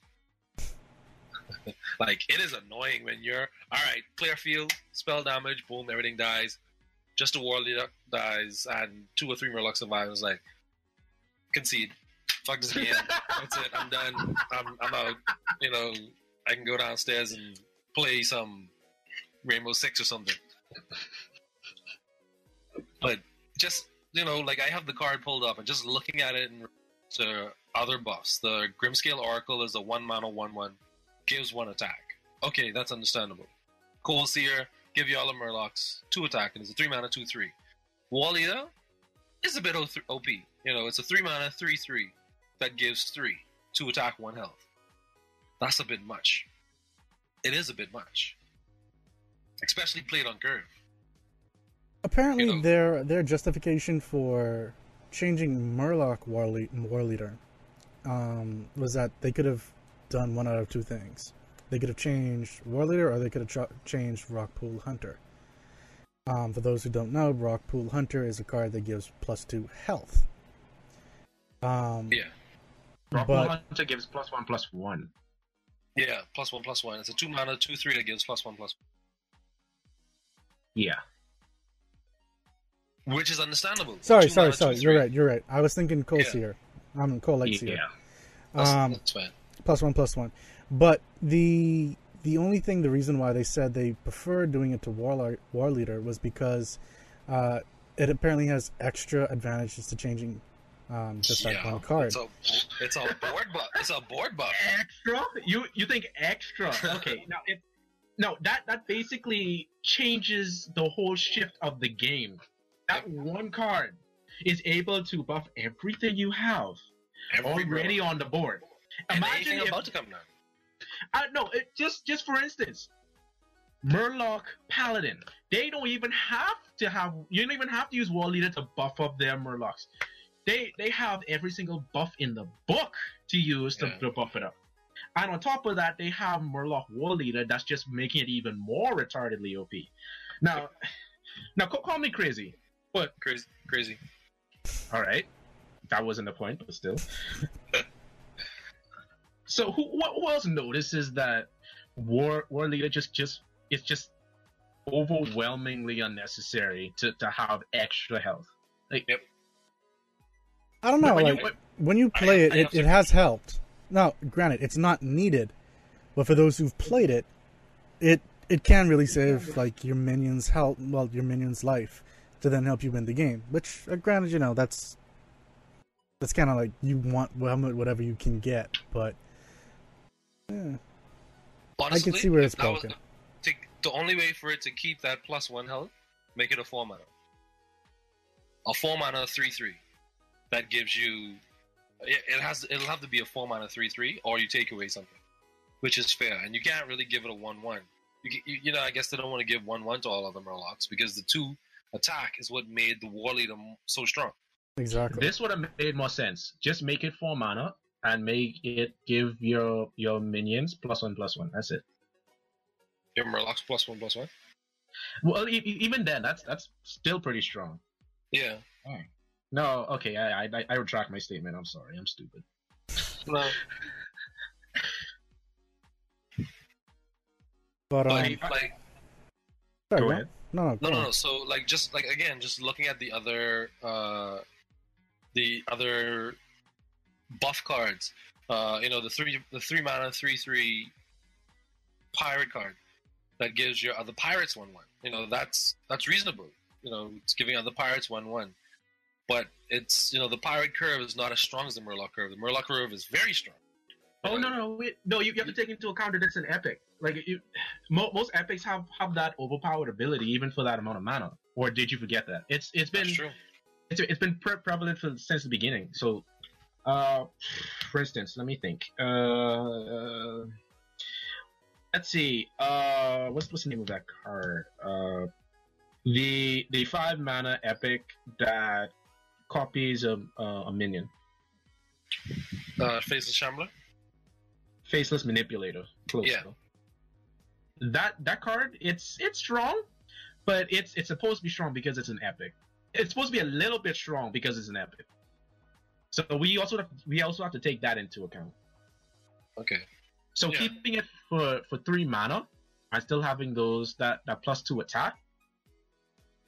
S2: like it is annoying when you're all right, clear field, spell damage, boom, everything dies. Just a war leader dies, and two or three Murlocs survive. It's like concede, fuck this game. That's it. I'm done. I'm I'm out. You know, I can go downstairs and play some Rainbow Six or something. But just you know, like I have the card pulled up and just looking at it and to other buffs. The Grimscale Oracle is a one mana one one. gives one attack. Okay, that's understandable. Cold Seer, give you all the Murlocs, two attack, and it's a three mana, two three. Eater is a bit OP. You know, it's a three mana, three three that gives three, two attack, one health. That's a bit much. It is a bit much, especially played on curve.
S1: Apparently,
S2: You know.
S1: their their justification for changing Murloc War, Le- War Leader um, was that they could have done one out of two things. They could have changed War Leader, or they could have ch- changed Rockpool Hunter. Um, for those who don't know, Rockpool Hunter is a card that gives plus two health. Um,
S2: Yeah,
S3: Rockpool
S1: but
S3: Hunter gives plus one plus one.
S2: yeah, plus one, plus one. It's a two mana, two three that gives plus one, plus
S3: Yeah.
S2: One, which is understandable.
S1: sorry,
S2: Two
S1: sorry, sorry. You're right. You're right. I was thinking Cold
S2: Yeah.
S1: Seer. I'm Cold Light Seer.
S3: Yeah.
S2: That's,
S1: Um,
S2: that's fine.
S1: plus one plus one but the the only thing the reason why they said they prefer doing it to war, war leader was because uh, it apparently has extra advantages to changing um, just that
S2: yeah,
S1: one card
S2: It's a, it's a board buff. It's a board buff.
S3: Extra? You you think extra? Okay. now it no that that basically changes the whole shift of the game. That one card is able to buff everything you have
S2: Every
S3: already on the board.
S2: And
S3: Imagine
S2: anything
S3: if
S2: about to come down.
S3: Uh, no, it, just just for instance, Murloc Paladin. They don't even have to have. You don't even have to use War Leader to buff up their Murlocs. They they have every single buff in the book to use to,
S2: Yeah.
S3: to buff it up. And on top of that, they have Murloc War Leader that's just making it even more retardedly OP. Now, now call me crazy, but
S2: Crazy, crazy.
S3: all right, that wasn't the point, but still. so who, who who else notices that war war leader just just it's just overwhelmingly unnecessary to, to have extra health. Like
S2: Yep.
S1: i don't know
S3: when
S1: like
S3: when-
S1: when you play it
S2: I
S1: it, it has helped now granted it's not needed but for those who've played it it it can really save like your minions health well your minions life to then help you win the game which uh, granted you know that's that's kind of like you want whatever you can get but yeah.
S2: Honestly, I can
S1: see where it's broken.
S2: The, the only way for it to keep that plus one health, make it a four mana. A four mana three three, that gives you. It, has. It'll have to be a four mana three three, or you take away something, which is fair. And you can't really give it a one one. You, you, you know, I guess they don't want to give one one to all of the Murlocs because the two attack is what made the War Leader so strong.
S1: exactly
S3: this would have made more sense. Just make it four mana and make it give your your minions plus one plus one. That's it.
S2: Your Murlocs plus one plus one.
S3: Well, e- even then, that's that's still pretty strong.
S2: Yeah.
S3: No, okay, I, I I retract my statement. I'm sorry, I'm stupid.
S2: No.
S1: but um
S2: But
S3: I-
S2: like
S1: sorry,
S3: Go
S1: no,
S3: ahead.
S1: No no
S2: No, no, no. So, like, just like again, just looking at the other, uh, the other buff cards. Uh, you know, the three, the three mana, three three pirate card that gives your other pirates one one. You know, that's that's reasonable. You know, it's giving other pirates one one, but it's you know the pirate curve is not as strong as the Murloc curve. The Murloc curve is very strong.
S3: Oh no no wait, no! You, you have to take into account that it's an epic. Like you, mo- most epics have have that overpowered ability even for that amount of mana. Or did you forget that? It's it's been it's, it's been pre- prevalent for, since the beginning. So, uh, for instance, let me think. Uh, uh, let's see. Uh, what's what's the name of that card? Uh, the the five mana epic that copies a a, a minion,
S2: Uh, Faceless Shambler.
S3: Faceless manipulator. Close.
S2: Yeah.
S3: though. That that card, it's it's strong, but it's it's supposed to be strong because it's an epic. It's supposed to be a little bit strong because it's an epic. So we also have, we also have to take that into account.
S2: Okay.
S3: So
S2: Yeah.
S3: keeping it for for three mana and still having those that that plus two attack,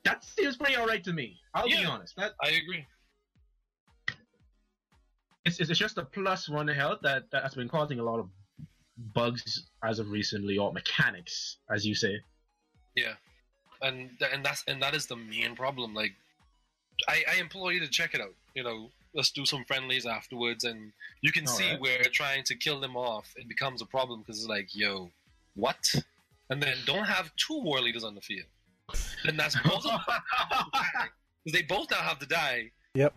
S3: that seems pretty alright to me. I'll be honest. That
S2: I agree.
S3: It's, it's just a plus one health that that has been causing a lot of bugs as of recently, or mechanics, as you say.
S2: Yeah, and th- and that's and that is the main problem. Like, I, I implore you to check it out. You know, let's do some friendlies afterwards, and you can see
S3: Alright.
S2: where trying to kill them off it becomes a problem because it's like, yo, what? And then don't have two war leaders on the field. Then that's both because they both now have to die.
S1: Yep.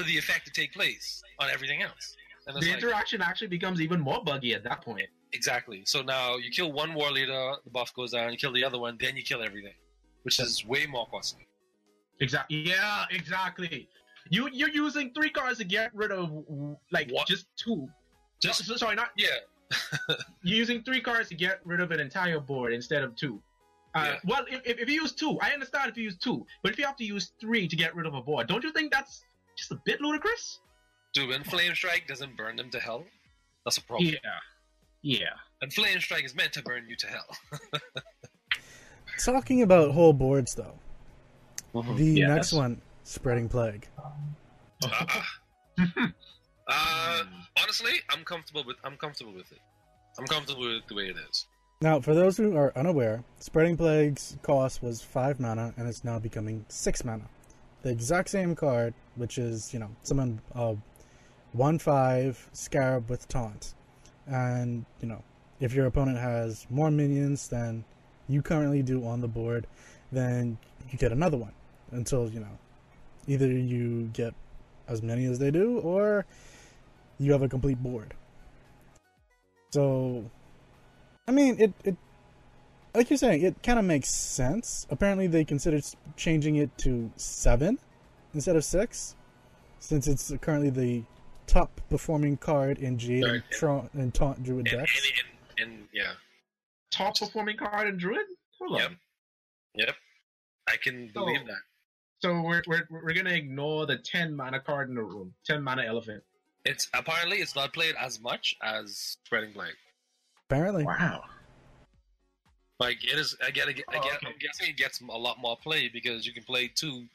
S2: For the effect to take place on everything else. And
S3: the
S2: like,
S3: interaction actually becomes even more buggy at that point.
S2: exactly. So now you kill one war leader, the buff goes down. You kill the other one, then you kill everything, which is way more costly.
S3: Exactly. Yeah, exactly. You you're using three cards to get rid of like
S2: What?
S3: just two.
S2: Just
S3: So- sorry, not
S2: yeah,
S3: you're using three cards to get rid of an entire board instead of two. Uh,
S2: Yeah.
S3: Well, if, if, if you use two, I understand if you use two, but if you have to use three to get rid of a board, don't you think that's just a bit ludicrous?
S2: dude. When flame strike doesn't burn them to hell, that's a problem.
S3: Yeah, yeah.
S2: And flame strike is meant to burn you to hell.
S1: Talking about whole boards, though, the
S3: Yes.
S1: next one, spreading plague.
S2: Uh, honestly, I'm comfortable with I'm comfortable with it. I'm comfortable with the way it is.
S1: Now, for those who are unaware, Spreading Plague's cost was 5 mana, and it's now becoming 6 mana. The exact same card, which is, you know, summon uh, 1 5 Scarab with Taunt. And, you know, if your opponent has more minions than you currently do on the board, then you get another one. Until, you know, either you get as many as they do, or you have a complete board. So, I mean, it, it like you're saying, it kind of makes sense. Apparently, they considered changing it to seven instead of six, since it's currently the top performing card in Jade and,
S2: Right.
S1: Tra- and Taunt Druid
S2: And,
S1: decks.
S2: and, and, and yeah,
S3: Top performing card in Druid. Hold
S2: Yep.
S3: on.
S2: yep, I can believe
S3: Oh.
S2: that.
S3: So we're, we're we're gonna ignore the ten mana card in the room. Ten mana elephant.
S2: It's apparently it's not played as much as spreading plague.
S1: Apparently,
S3: Wow.
S2: Like it is, I get, I get, I
S3: Oh,
S2: get
S3: okay.
S2: I'm guessing it gets a lot more play because you can play two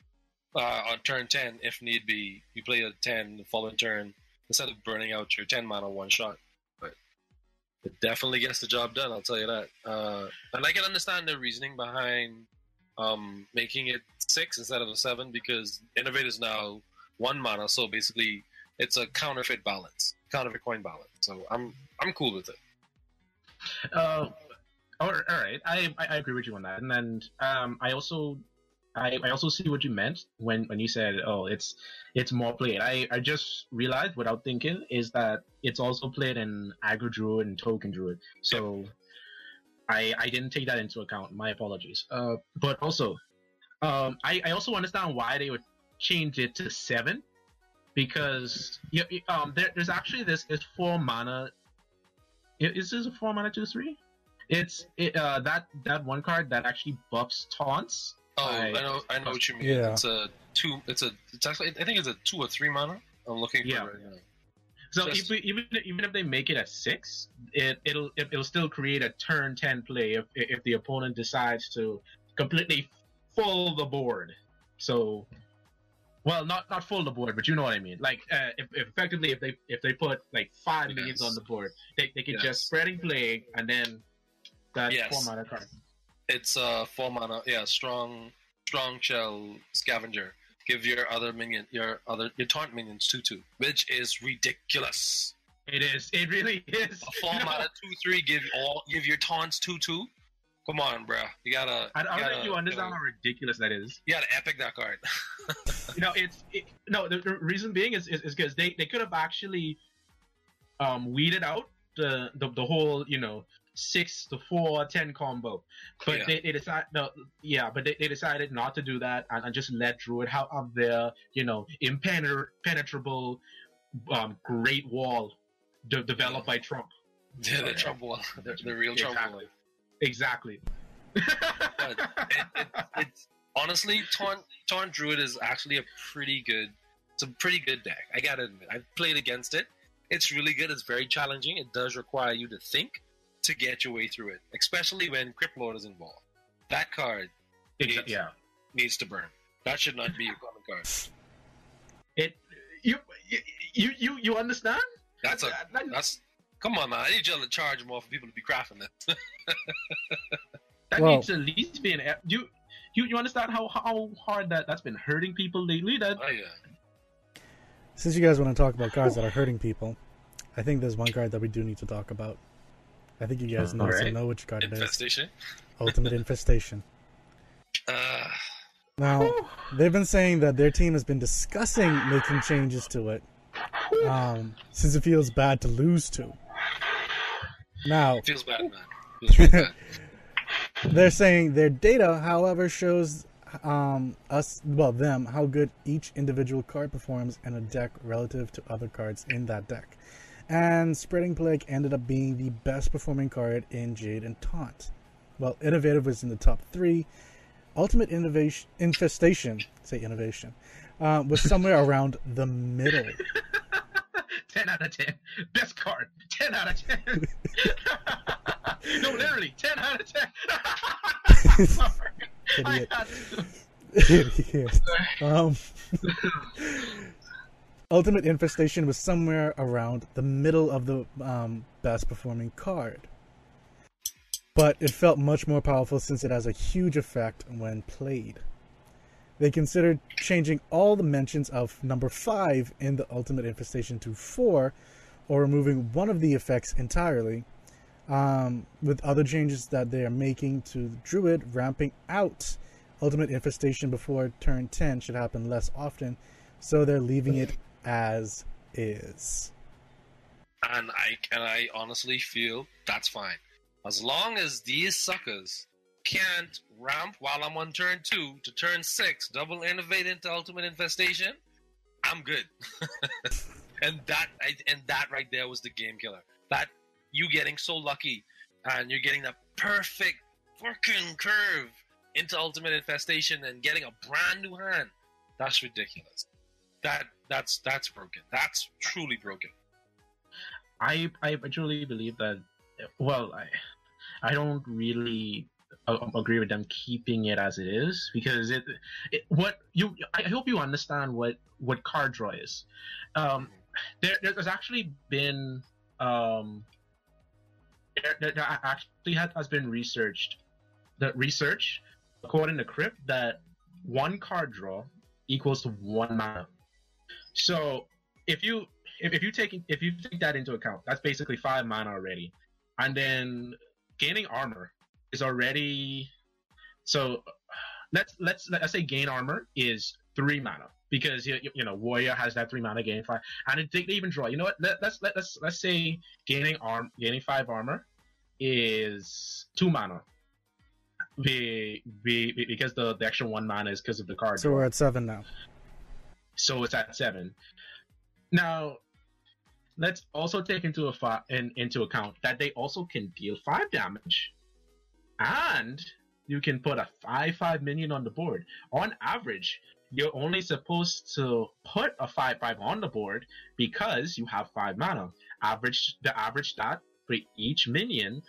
S2: uh, on turn ten if need be. You play a ten the following turn instead of burning out your ten mana one shot. But it definitely gets the job done. I'll tell you that. Uh, and I can understand the reasoning behind um, making it six instead of a seven because innervate is now one mana, so basically it's a counterfeit balance, counterfeit coin balance. So I'm I'm cool with it.
S3: Uh, all right, I I agree with you on that. And then um, I also I, I also see what you meant when, when you said, oh, it's it's more played. I, I just realized without thinking is that it's also played in aggro druid and token druid. So I I didn't take that into account. My apologies. Uh, but also, um, I, I also understand why they would change it to seven because yeah, um, there, there's actually this this four mana. Is this a four mana two three? It's it, uh, that that one card that actually buffs taunts.
S2: Oh,
S3: I-
S2: I, know, I know what you mean.
S1: Yeah.
S2: It's a two. It's a. It's actually. I think it's a two or three mana. I'm looking for
S3: Yeah.
S2: right now.
S3: So
S2: Just-
S3: if, even even if they make it at six, it it'll it, it'll still create a turn ten play if if the opponent decides to completely full the board. So, well, not not full the board, but you know what I mean. Like uh, if, if effectively if they if they put like five
S2: Yes.
S3: minions on the board, they they can
S2: Yes.
S3: just spreading plague and then that
S2: Yes.
S3: four mana card.
S2: It's a four mana. Yeah, strong, strong shell scavenger. Give your other minion, your other your taunt minions two two, which is ridiculous.
S3: It is. It really is.
S2: A four
S3: know,
S2: mana two three. Give all. Give your taunts two two. Come on, bruh. You gotta.
S3: I, I don't think you understand how ridiculous that is.
S2: You gotta epic that card.
S3: you know, it's it, no. The, the reason being is is because they they could have actually um weeded out the, the the whole you know six to four ten combo, but
S2: Yeah.
S3: they, they decided no yeah, but they, they decided not to do that and, and just let Druid have of their you know impenetrable um great wall de- developed by Trump.
S2: yeah, the trouble. The, the real trouble.
S3: Exactly. Exactly.
S2: it, it, it's honestly taunt taunt druid is actually a pretty good it's a pretty good deck i gotta admit i've played against it it's really good it's very challenging it does require you to think to get your way through it especially when crypt lord is involved that card
S3: Exa- yeah.
S2: needs to burn that should not be a common card
S3: It you you you you understand?
S2: that's a
S3: That- that-
S2: that's come on man i need you to charge more for people to be crafting this
S3: That
S1: Well-
S3: needs to at least be an you you you understand how how hard that that's been hurting people lately. That
S2: oh yeah
S1: since you guys want to talk about cards that are hurting people, I think there's one card that we do need to talk about. I think you guys know, so
S3: Alright.
S1: know which card it is.
S2: Infestation.
S1: Ultimate Infestation.
S2: Uh,
S1: Now, they've been saying that their team has been discussing making changes to it, um, since it feels bad to lose to. Now,
S2: feels bad, man. Feels real bad.
S1: they're saying their data, however, shows um, us, well, them, how good each individual card performs in a deck relative to other cards in that deck. And Spreading Plague ended up being the best performing card in Jade and Taunt. Well, Innovative was in the top three. Ultimate Innovation Infestation, say innovation, uh, was somewhere around the middle.
S3: 10 out of 10. Best card. 10 out of 10. no, literally, 10 out of 10. Sorry. I
S1: Idiot. Yes. Um, Ultimate Infestation was somewhere around the middle of the um, best performing card. But it felt much more powerful since it has a huge effect when played. They considered changing all the mentions of number 5 in the Ultimate Infestation to 4, or removing one of the effects entirely, um, with other changes that they are making to Druid ramping out Ultimate Infestation before turn 10 should happen less often, so they're leaving it as is.
S2: and I and I honestly feel that's fine, as long as these suckers can't ramp while I'm on turn two to turn six, double innervate into ultimate infestation. I'm good. and that I, and that right there was the game killer. That you getting so lucky, and you're getting the perfect fucking curve into ultimate infestation and getting a brand new hand. That's ridiculous. That that's that's broken. That's truly broken.
S3: I I truly believe that. Well, I I don't really uh, agree with them keeping it as it is because it, it what you I hope you understand what what card draw is. Um, there there's actually been um there, there, there actually has been researched the research according to Crypt that one card draw equals to one mana. So if you if, if you take if you take that into account, that's basically five mana already, and then gaining armor is already so. Let's let's let's say gain armor is three mana because you, you know warrior has that three mana gain five, and it, they even draw. You know what? Let, let's let, let's let's say gaining arm gaining five armor is two mana. Be, be, be- because the, the extra one mana is because of the card.
S1: So we're at 7 now.
S3: So it's at seven. Now, let's also take into a fi- in, into account that they also can deal five damage, and you can put a five five minion on the board. On average, you're only supposed to put a five five on the board because you have five mana. Average the average stat for each minion,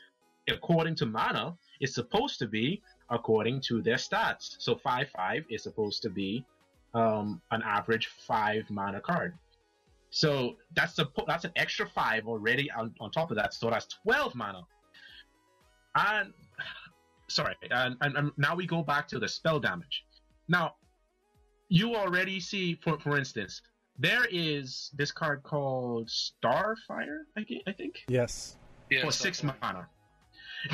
S3: according to mana, is supposed to be according to their stats. So five five is supposed to be um, an average five mana card. So that's a that's an extra five already on, on top of that. So that's twelve mana. And sorry, and, and, and now we go back to the spell damage. Now you already see, for for instance, there is this card called Starfire. I, I think
S1: Yes.
S2: Yeah,
S3: for
S2: so-
S3: six mana.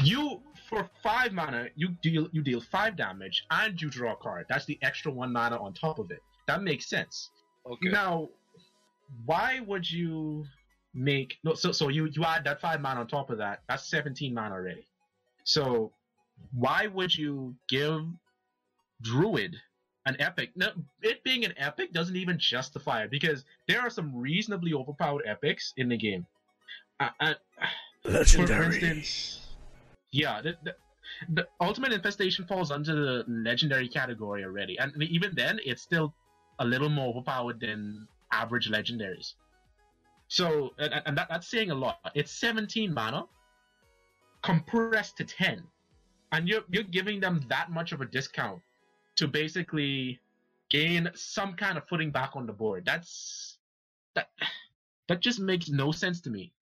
S3: You for five mana, you deal you deal five damage and you draw a card. That's the extra one mana on top of it. That makes sense.
S2: Okay.
S3: Now, why would you make no? So so you you add that five mana on top of that. That's seventeen mana already. So why would you give Druid an epic? No, it being an epic doesn't even justify it because there are some reasonably overpowered epics in the game. Uh, uh, for, for instance, yeah, the, the, the Ultimate Infestation falls under the legendary category already, and even then, it's still a little more overpowered than average legendaries. So, and, and that, that's saying a lot. It's 17 mana compressed to 10, and you're you're giving them that much of a discount to basically gain some kind of footing back on the board. That's that that just makes no sense to me.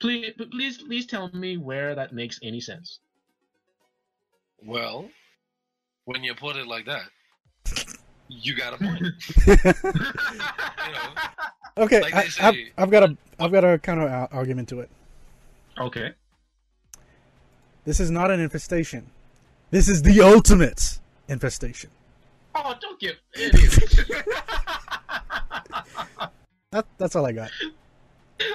S3: Please, please, please tell me where that makes any sense.
S2: Well, when you put it like that, you got a point.
S1: okay,
S2: Like
S1: I,
S2: they say-
S1: have I've got a uh, I've got a counter ar- argument to it.
S3: okay.
S1: This is not an infestation. This is the ultimate infestation.
S3: Oh, don't get idiot.
S1: That, that's all I got.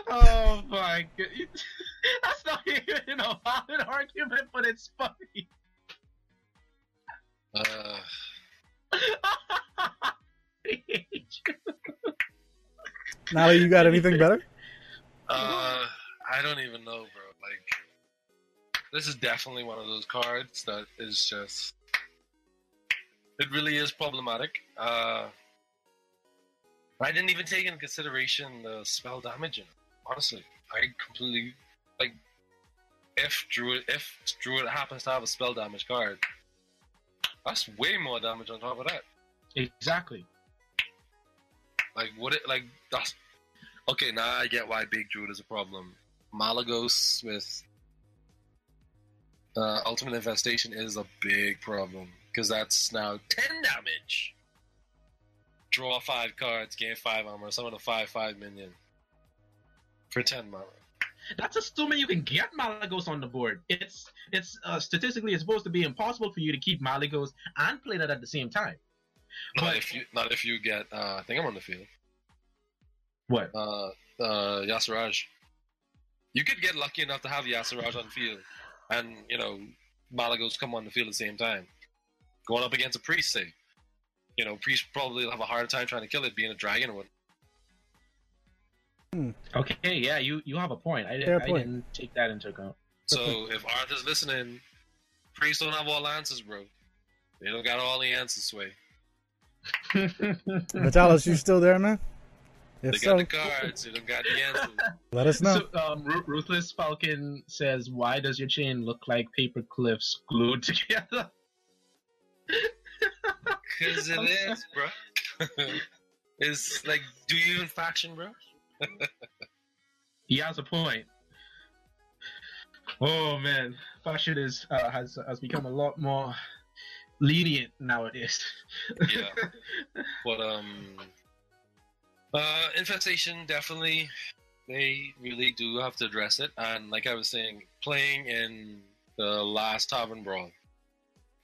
S3: Oh my god. That's not even a valid argument, but it's funny.
S2: Uh,
S1: Nala, you got anything better?
S2: uh, I don't even know, bro. Like, this is definitely one of those cards that is just. It really is problematic. Uh, I didn't even take into consideration the spell damage in it. Honestly, I completely like. If Druid, if Druid happens to have a spell damage card, that's way more damage on top of that.
S3: exactly.
S2: Like what it like that's okay, now I get why Big Druid is a problem. Malygos with uh, Ultimate Infestation is a big problem. Because that's now ten damage. Draw five cards, gain five armor, summon a five five minion. For ten mana.
S3: That's assuming you can get Malygos on the board. It's it's uh, statistically it's supposed to be impossible for you to keep Malygos and play that at the same time.
S2: Not
S3: But-
S2: if you not if you get uh I think I'm on the field.
S3: What?
S2: Uh uh Y'Shaarj. You could get lucky enough to have Y'Shaarj on the field and, you know, Malagos come on the field at the same time. Going up against a priest, say. You know, priest probably will have a hard time trying to kill it being a dragon or what.
S3: Okay, yeah, you you have a point. I,
S1: Fair
S3: I
S1: point.
S3: didn't take that into account.
S2: So if Arthur's listening, priests don't have all answers, bro. They don't got all the answers, Sway.
S1: Vitalis, you still there, man?
S2: They
S1: If
S2: got
S1: so,
S2: the cards, they don't got the answers.
S1: let us know.
S3: So, um, Ru- Ruthless Falcon says, "Why does your chain look like paper clips glued together?"
S2: Cause it is, bro. it's like, do you even faction, bro?
S3: He has a point. Oh man, fashion is uh, has has become a lot more lenient nowadays.
S2: Yeah. But um, uh, infestation definitely. They really do have to address it, and like I was saying, playing in the last Tavern Brawl,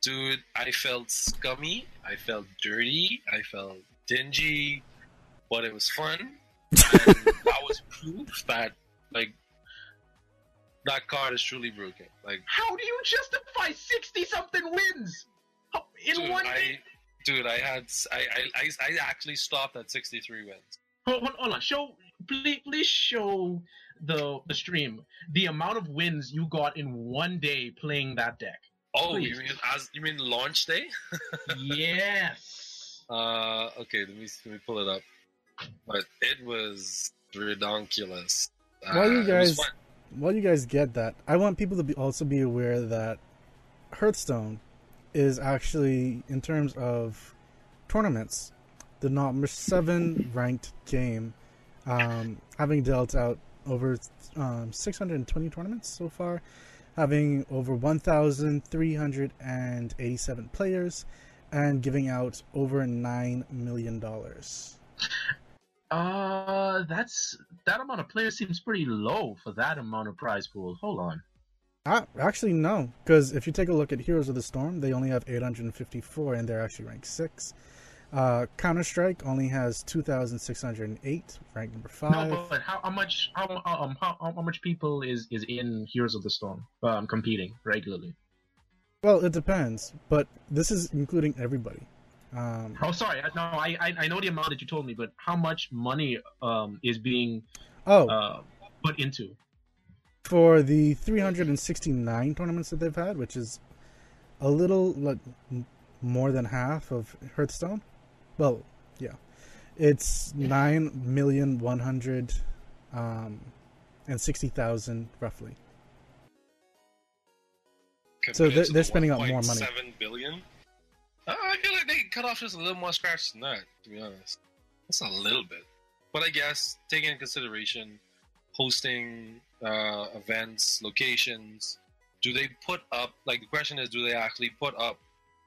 S2: dude, I felt scummy, I felt dirty, I felt dingy, but it was fun. And that was proof that like that card is truly broken. Like
S3: How do you justify sixty something wins in
S2: dude,
S3: one
S2: I,
S3: day?
S2: dude, I had I, I I I actually stopped at sixty three wins.
S3: Hold, hold, hold on, show please please show the the stream the amount of wins you got in one day playing that deck.
S2: Oh,
S3: Please.
S2: you mean as you mean launch day?
S3: yes.
S2: Uh, okay, let me let me pull it up. But it was redonkulous. Uh,
S1: While you guys-
S2: fun.
S1: While you guys get that, I want people to be also be aware that Hearthstone is actually, in terms of tournaments, the number seven ranked game, um, having dealt out over um, 620 tournaments so far, having over 1,387 players, and giving out over nine million dollars.
S3: Uh, that's that amount of players seems pretty low for that amount of prize pool. Hold on.
S1: Ah, actually, no, because if you take a look at Heroes of the Storm, they only have 854, and they're actually ranked six. Uh, Counter Strike only has 2,608, rank number five.
S3: No, but how, how much how um how, how much people is is in Heroes of the Storm um competing regularly?
S1: Well, it depends, but this is including everybody. Um,
S3: Oh, sorry, no, I, I I know the amount that you told me, but how much money um is being
S1: oh,
S3: uh put into?
S1: for the 369 tournaments that they've had, which is a little like more than half of Hearthstone. Well, yeah, it's nine million one hundred um, and sixty thousand roughly. So they're- they're spending out more money.
S2: Seven billion. Uh, I feel like they cut off just a little more scratch than that. To be honest, that's a little bit. But I guess taking into consideration hosting uh, events, locations, do they put up? Like the question is, do they actually put up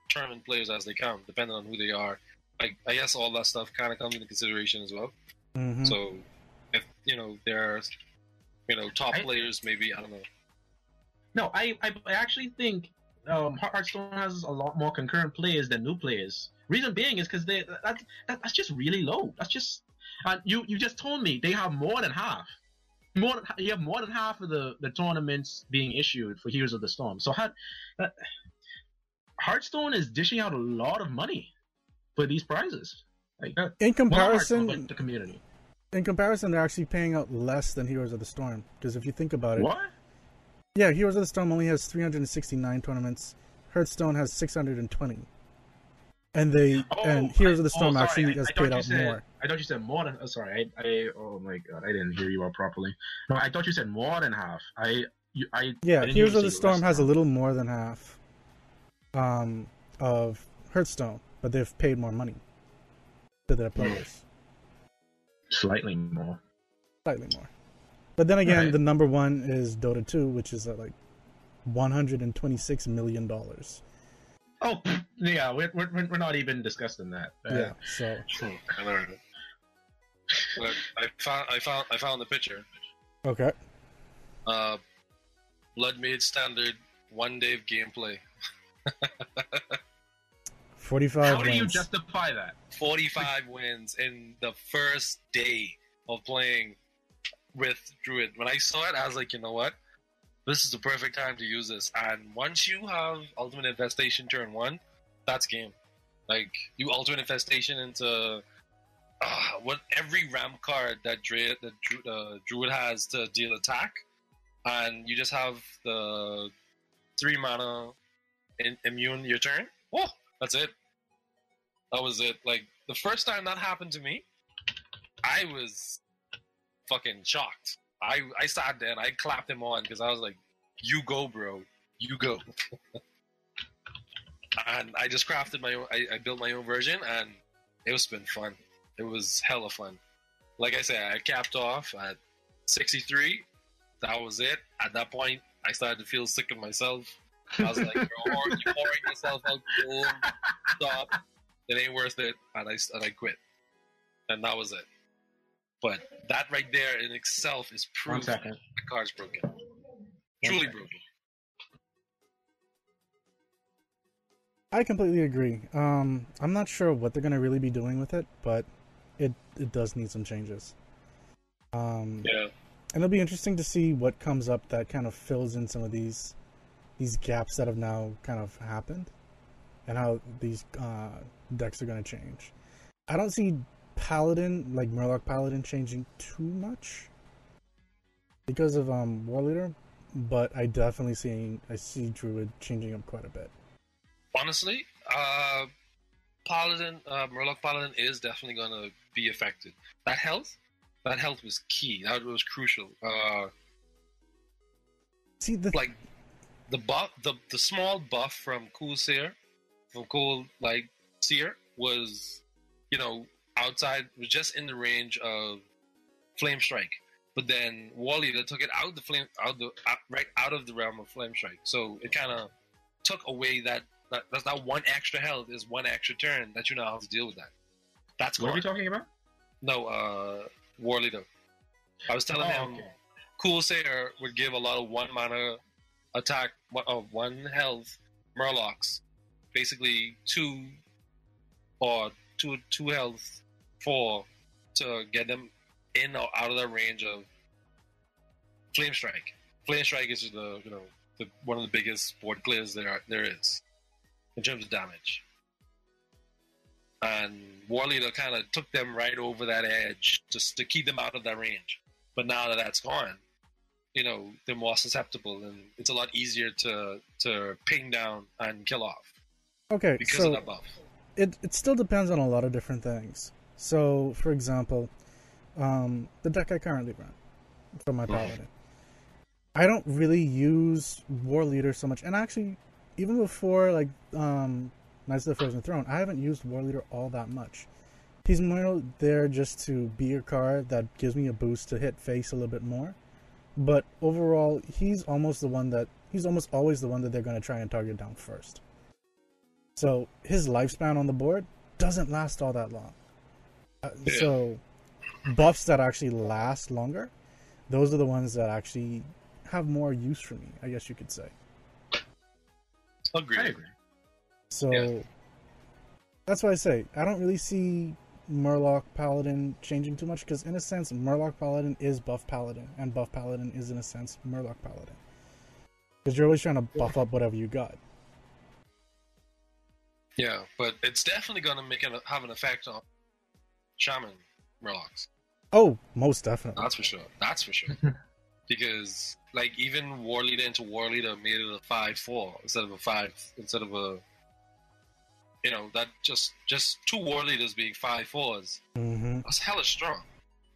S2: tournament players as they come, depending on who they are like I guess all that stuff kind of comes into consideration as well.
S1: hmm
S2: So if you know there are you know top
S3: I-
S2: players, maybe I don't know.
S3: No, I, I, I actually think um, Hearthstone has a lot more concurrent players than new players. Reason being is because they that, that, that's just really low. That's just and you you just told me they have more than half. More than you have more than half of the, the tournaments being issued for Heroes of the Storm. So how, that, Hearthstone is dishing out a lot of money for these prizes. Like.
S1: In
S3: Well, not Hearthstone,
S1: comparison,
S3: the community.
S1: in comparison, they're actually paying out less than Heroes of the Storm. Because if you think about it,
S3: What?
S1: yeah, Heroes of the Storm only has 369 tournaments. Hearthstone has 620. And they and Heroes of the Storm
S3: oh,
S1: actually
S3: I-
S1: has
S3: I
S1: paid out
S3: said-
S1: more.
S3: I thought you said more than. Oh, sorry, I, I. Oh my god, I didn't hear you out properly. No, I thought you said more than half. I. You, I.
S1: Yeah,
S3: I
S1: Heroes of the Storm has a little more than half um, of Hearthstone, but they've paid more money to their players,
S3: slightly more.
S1: slightly more. But then again,
S3: Right.
S1: the number one is Dota 2, which is at like 126 million dollars.
S3: Oh, yeah, we're, we're, we're not even discussing that. Uh,
S1: Yeah, so
S2: I know. But I found I found I found the picture.
S1: okay,
S2: Uh, Blood Made Standard one day of gameplay.
S1: 45
S3: How do you
S1: wins.
S3: justify that?
S2: 45 wins in the first day of playing with Druid. When I saw it, I was like, you know what? This is the perfect time to use this. And once you have Ultimate Infestation turn one, that's game. Like, you Ultimate Infestation into uh, what every ramp card that Druid, that Druid, uh, Druid has to deal attack, and you just have the three mana in, immune your turn. Oh, that's it. That was it. Like the first time that happened to me, I was fucking shocked. I I sat there and I clapped him on because I was like, "You go, bro. You go." and I just crafted my own. I, I built my own version, and it was been fun. It was hella fun. Like I said, I capped off at 63. That was it. At that point, I started to feel sick of myself. I was like, "You're whoring, yourself out. Stop. It ain't worth it." And I and I quit. And that was it. But that right there in itself is proof that the car's broken. Truly
S3: second.
S2: broken.
S1: I completely agree. Um, I'm not sure what they're gonna really be doing with it, but it it does need some changes. Um,
S2: Yeah.
S1: and it'll be interesting to see what comes up that kind of fills in some of these these gaps that have now kind of happened, and how these uh, decks are going to change. I don't see Paladin like Murloc Paladin changing too much because of um, War Leader, but I definitely see I see Druid changing up quite a bit.
S2: honestly, uh, Paladin, uh, Murloc Paladin is definitely going to be affected. That health, that health was key. That was crucial. Uh,
S1: See the
S2: like the buff, the the small buff from Cool Seer, from Cool like Seer was, you know, outside was just in the range of Flame Strike. But then Wally that took it out the flame out the out, right out of the realm of Flame Strike. So it kind of took away that, that that's not one extra health is one extra turn that you know how to deal with that. That's
S3: What are we
S2: gone.
S3: talking about?
S2: No, uh, War Leader. I was telling
S3: Oh,
S2: him
S3: okay.
S2: Cool Sayer would give a lot of one mana attack of one health Murlocs, basically two or two two health four to get them in or out of the range of Flame Strike. Flame Strike is the you know the, one of the biggest board clears there are, there is in terms of damage. And War Leader kind of took them right over that edge just to keep them out of that range. But now that that's gone, you know they're more susceptible, and it's a lot easier to to ping down and kill off
S1: okay,
S2: because
S1: so
S2: of that buff.
S1: It it still depends on a lot of different things. So, for example, um, the deck I currently run for my paladin, I don't really use War Leader so much, and actually, even before like um, Knights of the Frozen Throne, I haven't used War Leader all that much. He's more there just to be a card that gives me a boost to hit face a little bit more. But overall, he's almost the one that he's almost always the one that they're going to try and target down first. So his lifespan on the board doesn't last all that long. Uh,
S2: Yeah.
S1: So buffs that actually last longer, those are the ones that actually have more use for me. I guess you could say.
S2: Agreed.
S3: I agree.
S1: So
S2: Yeah.
S1: that's why I say I don't really see Murloc Paladin changing too much because, in a sense, Murloc Paladin is buff Paladin, and buff Paladin is, in a sense, Murloc Paladin. Because you're always trying to buff up whatever you got.
S2: Yeah, but it's definitely going to make an, have an effect on shaman murlocs.
S1: Oh, most definitely.
S2: That's for sure. That's for sure. because like even war leader into war leader made it a five four instead of a five instead of a you know that just just two war leaders being five fours.
S1: hmm
S2: That's hella strong.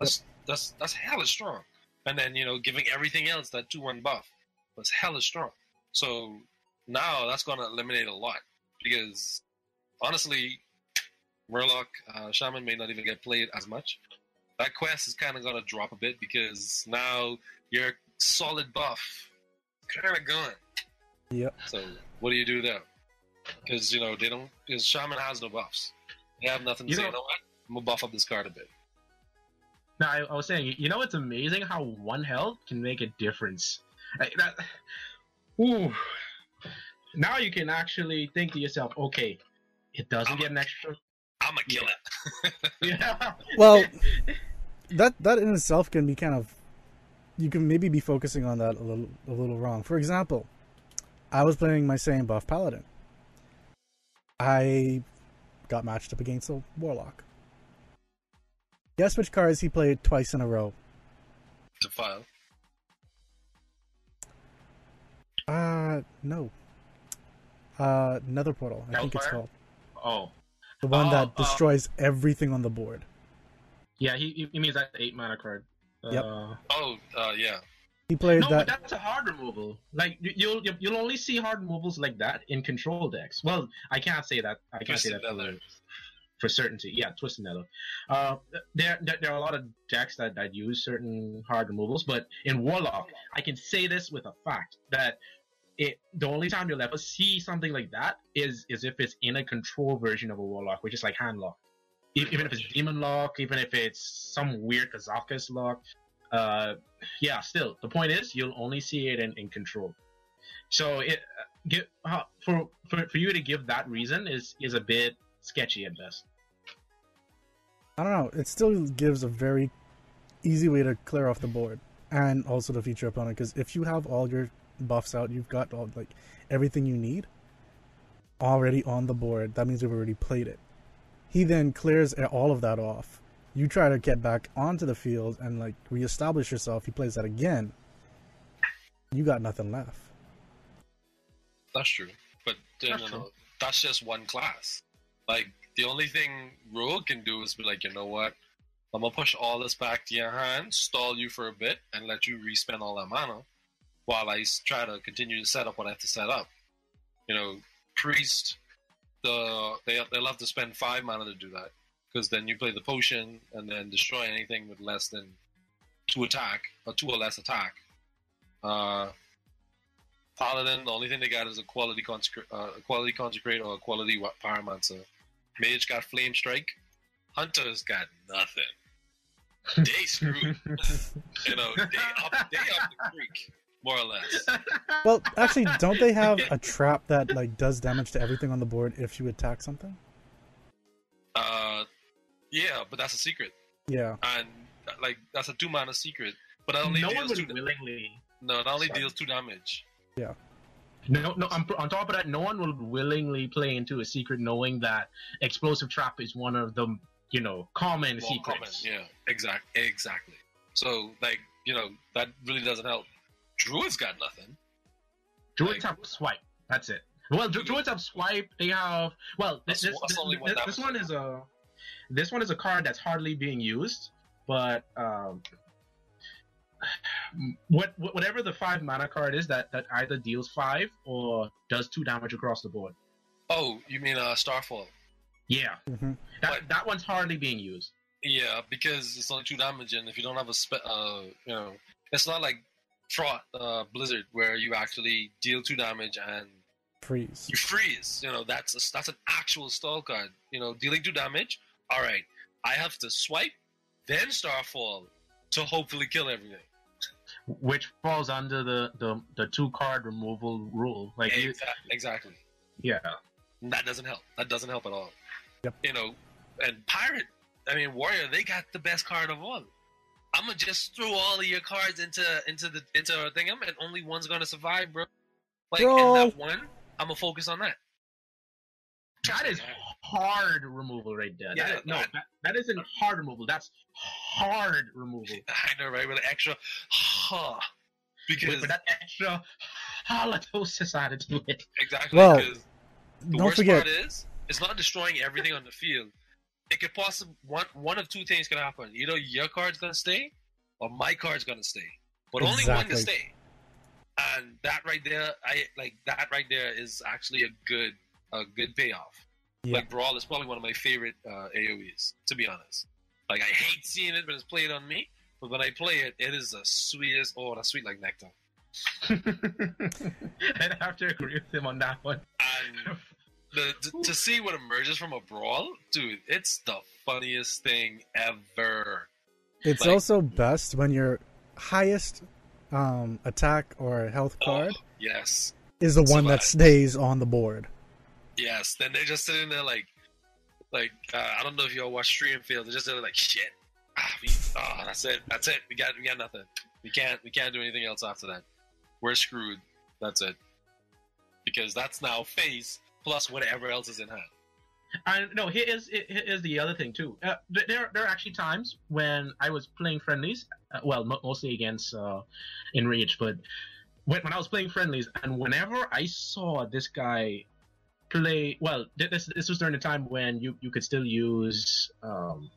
S2: That's that's that's hella strong. And then you know giving everything else that two one buff was hella strong. So now that's going to eliminate a lot because honestly, Murloc uh, Shaman may not even get played as much. That quest is kind of going to drop a bit because now your solid buff kind of gone.
S1: Yep.
S2: So what do you do there? Because you know they don't. Because Shaman has no buffs. They have nothing to
S3: You
S2: say.
S3: know-
S2: You know what? I'm gonna buff up this card a bit.
S3: Now, I, I was saying, you know, it's amazing how one health can make a difference. Like, that, ooh. Now you can actually think to yourself, okay, it doesn't get an extra.
S2: I'm gonna kill it.
S3: Yeah.
S1: Well, that that in itself can be kind of you can maybe be focusing on that a little a little wrong. For example, I was playing my same buff paladin. I got matched up against a warlock. Guess which cards he played twice in a row?
S2: Defile.
S1: Uh no. Uh Nether Portal, I think it's called.
S3: Oh,
S1: The one
S3: Oh,
S1: that
S3: uh,
S1: destroys everything on the board.
S3: yeah. He, he- he means that eight mana card.
S1: Yep.
S3: Uh,
S2: Oh, uh, yeah.
S1: He played
S3: no,
S1: that
S3: but that's a hard removal. Like you- you'll you'll- you'll only see hard removals like that in control decks. Well, I can't say that. I can't say that
S2: Nether.
S3: for, for certainty. Yeah, twisted nether. Uh, there, there there are a lot of decks that, that use certain hard removals, but in warlock, I can say this with a fact that it the only time you'll ever see something like that is is if it's in a control version of a warlock, which is like hand lock. E- Even if it's demon lock, even if it's some weird Kazakus lock, uh, yeah, still the point is you'll only see it in, in control. So it uh, give uh, for, for for you to give that reason is is a bit sketchy at best.
S1: I don't know. It still gives a very easy way to clear off the board and also to feature opponent. Because if you have all your buffs out, you've got all like everything you need already on the board. That means you've already played it. He then clears all of that off. You try to get back onto the field and like reestablish yourself. He plays that again. You got nothing left.
S2: That's true. But then,
S3: That's
S2: you know,
S3: true.
S2: that's just one class. Like the only thing Rogue can do is be like, you know what? I'm gonna push all this back to your hand, stall you for a bit, and let you respend all that mana, while I try to continue to set up what I have to set up. You know, priest, the they they love to spend five mana to do that because then you play the potion and then destroy anything with less than two attack or two or less attack. Uh, Paladin, the only thing they got is Equality consecrate, uh, Equality consecrate or Equality pyromancer. Mage got flame strike. Hunter's got nothing. They screwed. you know, they up, they up the creek, more or less.
S1: Well, actually, don't they have a trap that like does damage to everything on the board if you attack something?
S2: Uh, yeah, but that's a secret,
S1: Yeah.
S2: and like that's a two mana secret. But that only
S3: no one
S2: deals
S3: would
S2: two.
S3: willingly.
S2: No, it only
S3: Sorry.
S2: deals two damage. Yeah.
S3: No, no. On, on top of that, no one will willingly play into a secret knowing that explosive trap is one of the you know common
S2: More common,
S3: secrets.
S2: yeah, exact, exactly. So like you know that really doesn't help. Druid's got nothing.
S3: Druids
S2: Like-
S3: have swipe. That's it. Well, Dru- druids have swipe. They have well. This,
S2: That's-
S3: this, this,
S2: one
S3: this- this one is a this one is a card that's hardly being used, but um, what what- whatever the five mana card is that that either deals five or does two damage across the board.
S2: Oh, you mean uh, Starfall?
S3: Yeah,
S1: hmm
S3: that
S2: But-
S3: that one's hardly being used.
S2: Yeah, because it's only two damage, and if you don't have a spe- uh, you know, it's not like Fraught uh, Blizzard where you actually deal two damage and
S1: freeze.
S2: You freeze. You know that's a, that's an actual stall card. You know, dealing two damage. All right, I have to swipe, then Starfall to hopefully kill everything.
S3: which falls under the the, the two card removal rule. Like, you,
S2: Exactly. exactly.
S3: yeah,
S2: That doesn't help. That doesn't help at all.
S1: Yep.
S2: You know, and Pirate, I mean Warrior, they got the best card of all. I'm gonna just throw all of your cards into into the into a thing, and only one's gonna survive, bro. Like
S1: Bro.
S2: and that one, I'm gonna focus on that.
S3: that is hard removal right there.
S2: Yeah,
S3: that is, no,
S2: that-
S3: that, that isn't hard removal. That's hard removal.
S2: I know, right? With an extra, huh? Because
S3: With, with that extra halitosis added to it.
S2: exactly.
S1: Well,
S2: because the
S1: Don't
S2: worst
S1: forget,
S2: part is, it's not destroying everything on the field. It could possibly one one of two things can happen. Either your card's gonna stay, or my card's gonna stay. But only one
S1: Exactly.
S2: to stay. And that right there, I like that right there is actually a good a good payoff.
S1: Yeah.
S2: Like Brawl is probably one of my favorite uh, AOE's, to be honest. Like I hate seeing it when it's played on me, but when I play it, it is the sweetest. Oh, that's sweet like nectar.
S3: I'd have to agree with him on that one.
S2: And the, to, to see what emerges from a brawl, dude, it's the funniest thing ever.
S1: it's
S2: like-
S1: also best when your highest um, attack or health card
S2: Oh, yes,
S1: is the one that stays on the board.
S2: yes. Then they're just sitting there like, like uh, I don't know if y'all watch Stream Field. They're just there like shit. Ah, we, oh, that's it. That's it. We got we got nothing. We can't we can't do anything else after that. We're screwed. That's it. Because that's now face plus whatever else is in hand.
S3: And no, here is here is the other thing too. Uh, there there are actually times when I was playing friendlies, uh, well, mostly against uh, Enraged, but when, when I was playing friendlies, and whenever I saw this guy play, well, this this was during the time when you you could still use um,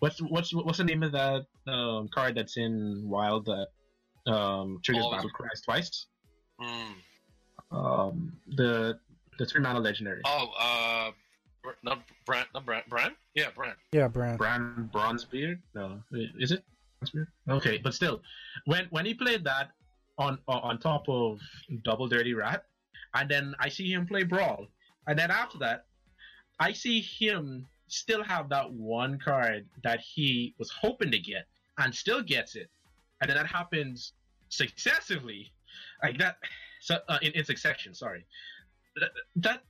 S3: what's what's what's the name of that um, card that's in Wild that um, triggers battle cries twice?
S2: Mm.
S3: Um, the the three mana legendary.
S2: Oh, uh, Br- not Brand, not Brand, Brand? Yeah, Brand.
S1: Yeah, Brand.
S3: Brann Bronzebeard? No, is it Bronzebeard? Okay, but still, when when he played that on on on top of Double Dirty Rat, and then I see him play Brawl, and then after that, I see him still have that one card that he was hoping to get and still gets it, and then that happens successively, like that. So uh, in, in succession, sorry. That that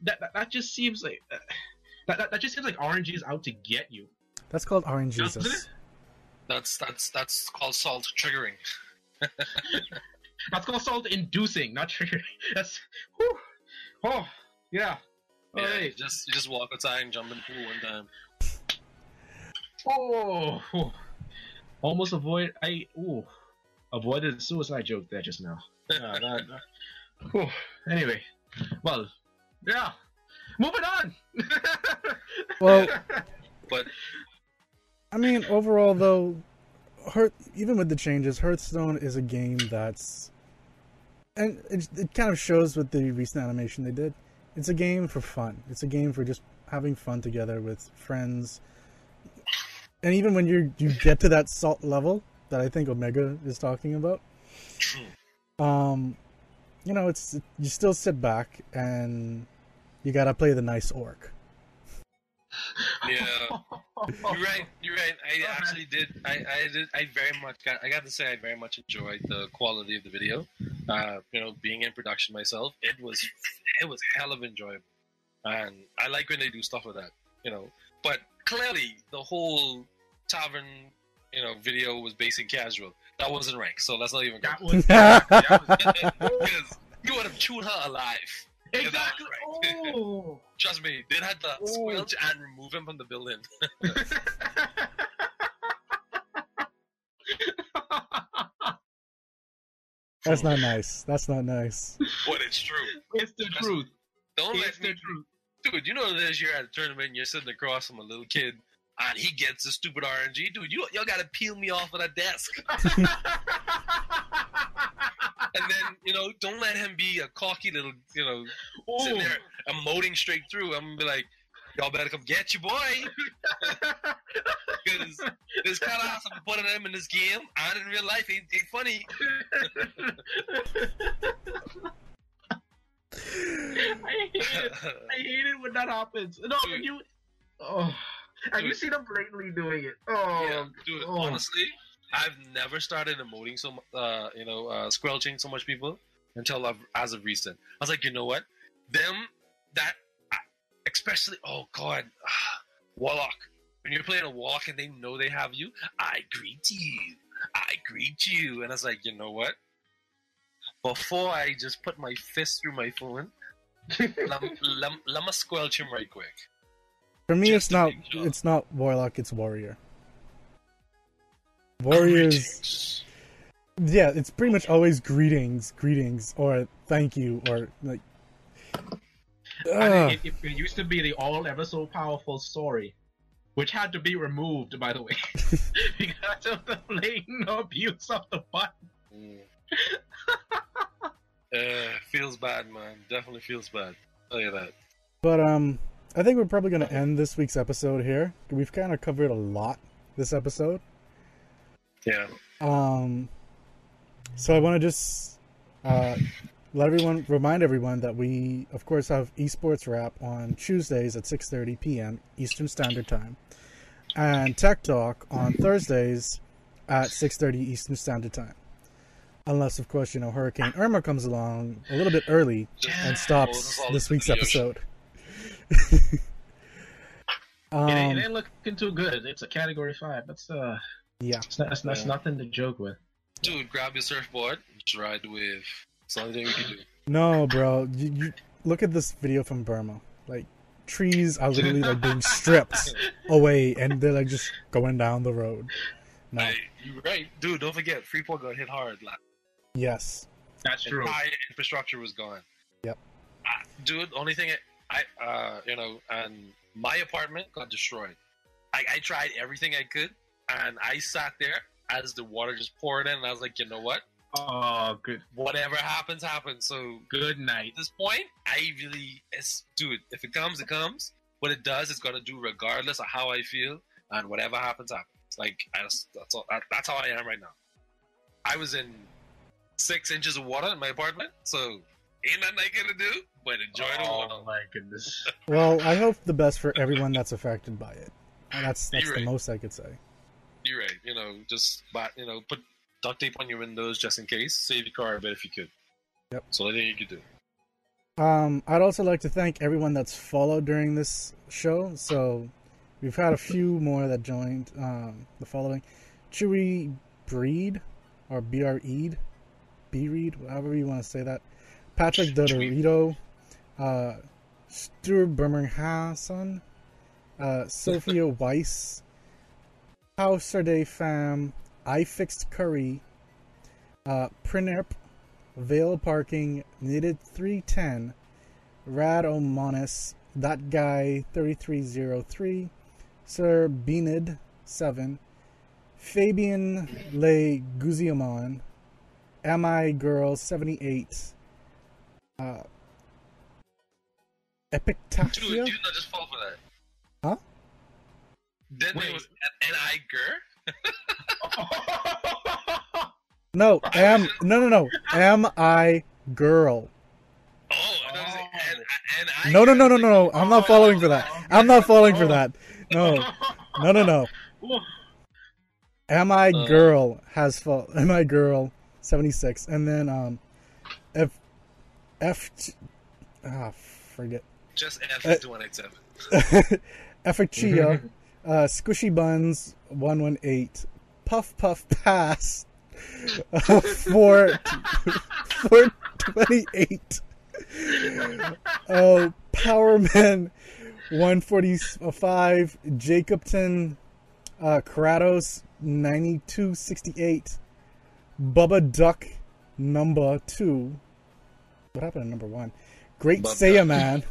S3: that, that, that just seems like. Uh, that, that, that just seems like RNG is out to get you.
S1: That's called Orange
S3: Doesn't
S1: Jesus.
S2: That's that's that's called salt triggering.
S3: That's called salt inducing, not triggering. That's whew. oh yeah.
S2: Yeah,
S3: Alright.
S2: you just you just walk outside and jump in the pool one time.
S3: Oh, whew. almost avoid. I ooh, avoided a suicide joke there just now. Yeah, that, that- whew. Anyway, well, yeah. Moving on.
S1: Well-
S2: But
S1: I mean, overall though, Hearth, even with the changes, Hearthstone is a game that's, and it, it kind of shows with the recent animation they did. It's a game for fun. It's a game for just having fun together with friends. And even when you you get to that salt level that I think Omega is talking about,
S2: true.
S1: um, you know, it's you still sit back and you gotta play the nice orc.
S2: Yeah. You're right. You're right. I actually did. I, I did. I very much got. I got to say, I very much enjoyed the quality of the video. Uh, you know, being in production myself, it was it was hell of enjoyable, and I like when they do stuff like that. You know, but clearly the whole tavern, you know, video was basic casual. That wasn't ranked, so let's not even go.
S3: that was that was
S2: you would have chewed her alive.
S3: exactly. Oh.
S2: Trust me, they had to
S3: Oh.
S2: squelch and remove him from the building.
S1: That's not nice. That's not nice.
S2: But it's true.
S3: it's the truth.
S2: Don't
S3: It's
S2: let
S3: the
S2: me,
S3: truth.
S2: dude. You know this year at a tournament, and you're sitting across from a little kid, and he gets the stupid RNG, dude. You y'all gotta peel me off of that desk, and then you know, don't let him be a cocky little, you know, sitting
S3: Oh.
S2: there emoting straight through. I'm gonna be like, y'all better come get your boy, because this kind of has to put him in this game, and in real life, ain't, ain't funny.
S3: I hate it. I hate it when that happens. No, when you. Oh, have you seen them blatantly doing it? Oh,
S2: yeah, dude.
S3: oh.
S2: Honestly, I've never started emoting so, uh, you know, uh, squelching so much people until I've, as of recent. I was like, you know what? Them that, especially, oh god, warlock. When you're playing a warlock and they know they have you, I greet you. I greet you, and I was like, you know what? Before I just put my fist through my phone, let me squelch him right quick.
S1: For me,
S2: Just
S1: it's not.
S2: make sure.
S1: It's not warlock. It's warrior. Warriors.
S2: Greetings.
S1: Yeah, it's pretty much always greetings, greetings, or thank you, or like.
S3: And
S1: Ugh.
S3: it, it, it used to be the all ever so powerful story, which had to be removed, by the way, because of the blatant abuse of the button.
S2: Mm. uh, feels bad, man. Definitely feels bad. Tell you that.
S1: But um, I think we're probably going to end this week's episode here. We've kind of covered a lot this episode.
S2: Yeah.
S1: Um, so I want to just uh, let everyone remind everyone that we, of course, have esports wrap on Tuesdays at 6:30 p.m. Eastern Standard Time, and Tech Talk on Thursdays at 6:30 Eastern Standard Time. Unless, of course, you know Hurricane Irma comes along a little bit early and stops
S2: Throws us all
S1: this week's episode. Um,
S3: it, ain't, it ain't looking too good. It's a Category Five. That's uh,
S1: yeah.
S3: that's, that's, that's
S2: Yeah.
S3: nothing to joke with.
S2: Dude, grab your surfboard. Just ride the wave. It's the only thing we can do.
S1: No, bro. You, you look at this video from Burma. Like trees are literally like being stripped away, and they're like just going down the road. No.
S2: Hey, you're right. Dude, don't forget, Freeport got hit hard. Like,
S1: Yes.
S3: That's true.
S2: entire infrastructure was gone.
S1: Yep.
S2: Uh, dude, only thing I, uh, you know, and my apartment got destroyed. I, I tried everything I could, and I sat there as the water just poured in, and I was like, you know what?
S3: Oh, good.
S2: Whatever happens, happens. So
S3: Good night.
S2: at this point, I really, it's, dude, if it comes, it comes. What it does, it's gonna do regardless of how I feel, and whatever happens, happens. Like I just, that's all. That, that's how I am right now. I was in six inches of water in my apartment, so ain't nothing I gonna do but enjoy the
S3: Oh
S2: water.
S3: my goodness.
S1: Well, I hope the best for everyone that's affected by it. And that's that's
S2: You're
S1: the
S2: right.
S1: most I could say.
S2: You're right. You know, just but you know, put duct tape on your windows just in case. Save your car a bit if you could.
S1: Yep.
S2: So I think you could do.
S1: Um, I'd also like to thank everyone that's followed during this show. So we've had a few more that joined. Um, the following: Chewy Breed or BR Eid, Reed, however you want to say that. Patrick. Dodorito, uh, Stuart Birmingham, uh, Sophia Weiss, House Day Fam, I Fixed Curry, uh, Prinep, Vale Parking, Knitted 310, Rad Omonis, That Guy 3303, Sir Benid 7, Fabian Le Guziamon, Am I Girl 78, uh,
S2: Dude,
S1: Epictaphia?
S2: you not just fall for that.
S1: Huh?
S2: Then
S3: Wait.
S2: it was and I gur.
S1: No, am no no no. Am I girl?
S2: Oh, I thought it was like, and, and I
S1: No no no no no. no. I'm not falling for that. I'm not falling for that. No no no no. Am I
S2: Uh.
S1: girl has fall. Am I girl seventy six and then um, F F ah forget.
S2: Just F
S1: Uh,
S2: into one eight seven.
S1: Efficia, uh, Squishy Buns, 118, Puff Puff Pass, uh, 4, 428, uh, Powerman, 145, Jacobton, uh, Kratos, 9268, Bubba Duck, number 2. What happened to number 1? Great
S2: Bubba
S1: Saiyan Man,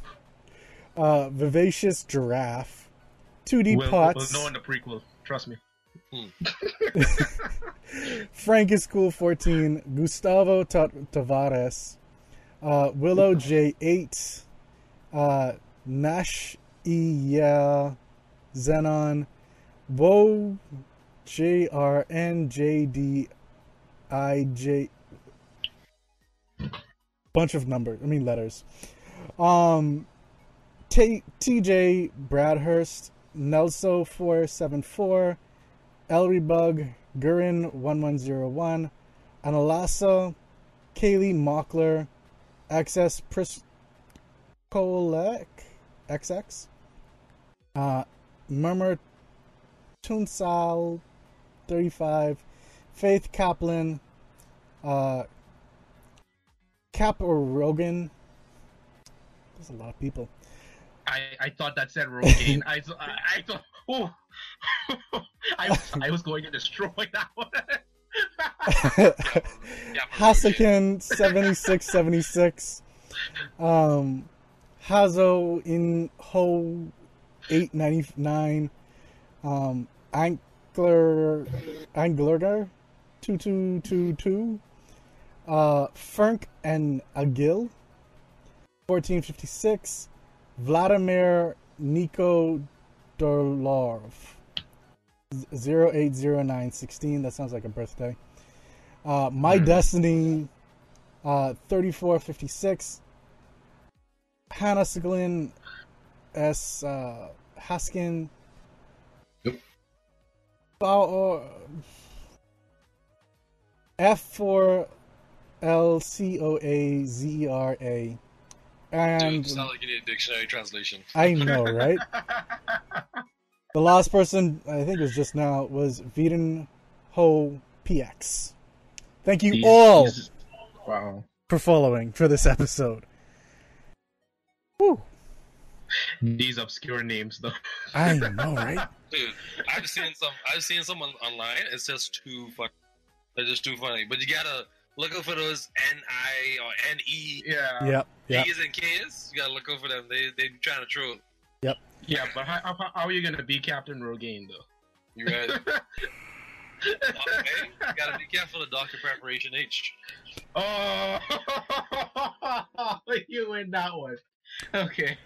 S1: uh, Vivacious Giraffe, 2D
S3: We'll,
S1: Pots,
S3: we'll know in the prequel. Trust me.
S1: Frank is cool 14, Gustavo Ta- Tavares, uh, Willow J8, uh, Nash E Zenon, Wo JRNJDIJ bunch of numbers, I mean letters. Um, T- TJ Bradhurst, Nelso four seven four, Elrybug, Gurin one one zero one, Analasa, Kaylee Mockler, XS Priskolek XX, uh, Murmur Tunsal thirty five, Faith Kaplan, uh, Cap or Rogan. There's a lot of people.
S3: I, I thought that said Rogaine. I, I, I thought, oh, I, was, I was going to destroy that one.
S1: Hasakin seventy six seventy six. Um, Hazo in Ho eight ninety nine. Um, Angler Anglerger two two two two. Uh, Fernk and Agil fourteen fifty six. Vladimir Nico Dorlov 080916. That sounds like a birthday. Uh, My
S3: Hmm.
S1: Destiny uh, 3456. Hannah Siglin S. Uh, Haskin.
S3: Yep.
S1: Bao- F4LCOAZERA. And
S2: Dude, sound like you need a dictionary translation.
S1: I know, right? The last person I think was just now was Viden Ho PX. Thank you
S3: These-
S1: all
S3: these- wow.
S1: for following for this episode. Woo!
S3: These obscure names, though.
S1: I know, right?
S2: Dude, I've seen some. I've seen some on, online. It's just too fun. They're just too funny. But you gotta look out for those N I or N E
S3: Yeah.
S1: Yep, yep.
S2: P's and K's. You gotta look out for them. They they be trying to troll. Yep.
S3: Yeah, but how, how, how are you gonna be Captain Rogaine, though?
S2: You right? okay. You gotta be careful of Doctor Preparation H.
S3: oh, you win that one. Okay.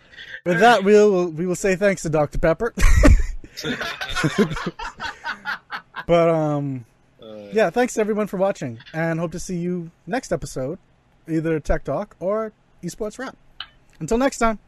S1: With that, we'll we will say thanks to Dr. Pepper. but um, Yeah, thanks everyone for watching, and hope to see you next episode, either Tech Talk or Esports Rap. Until next time.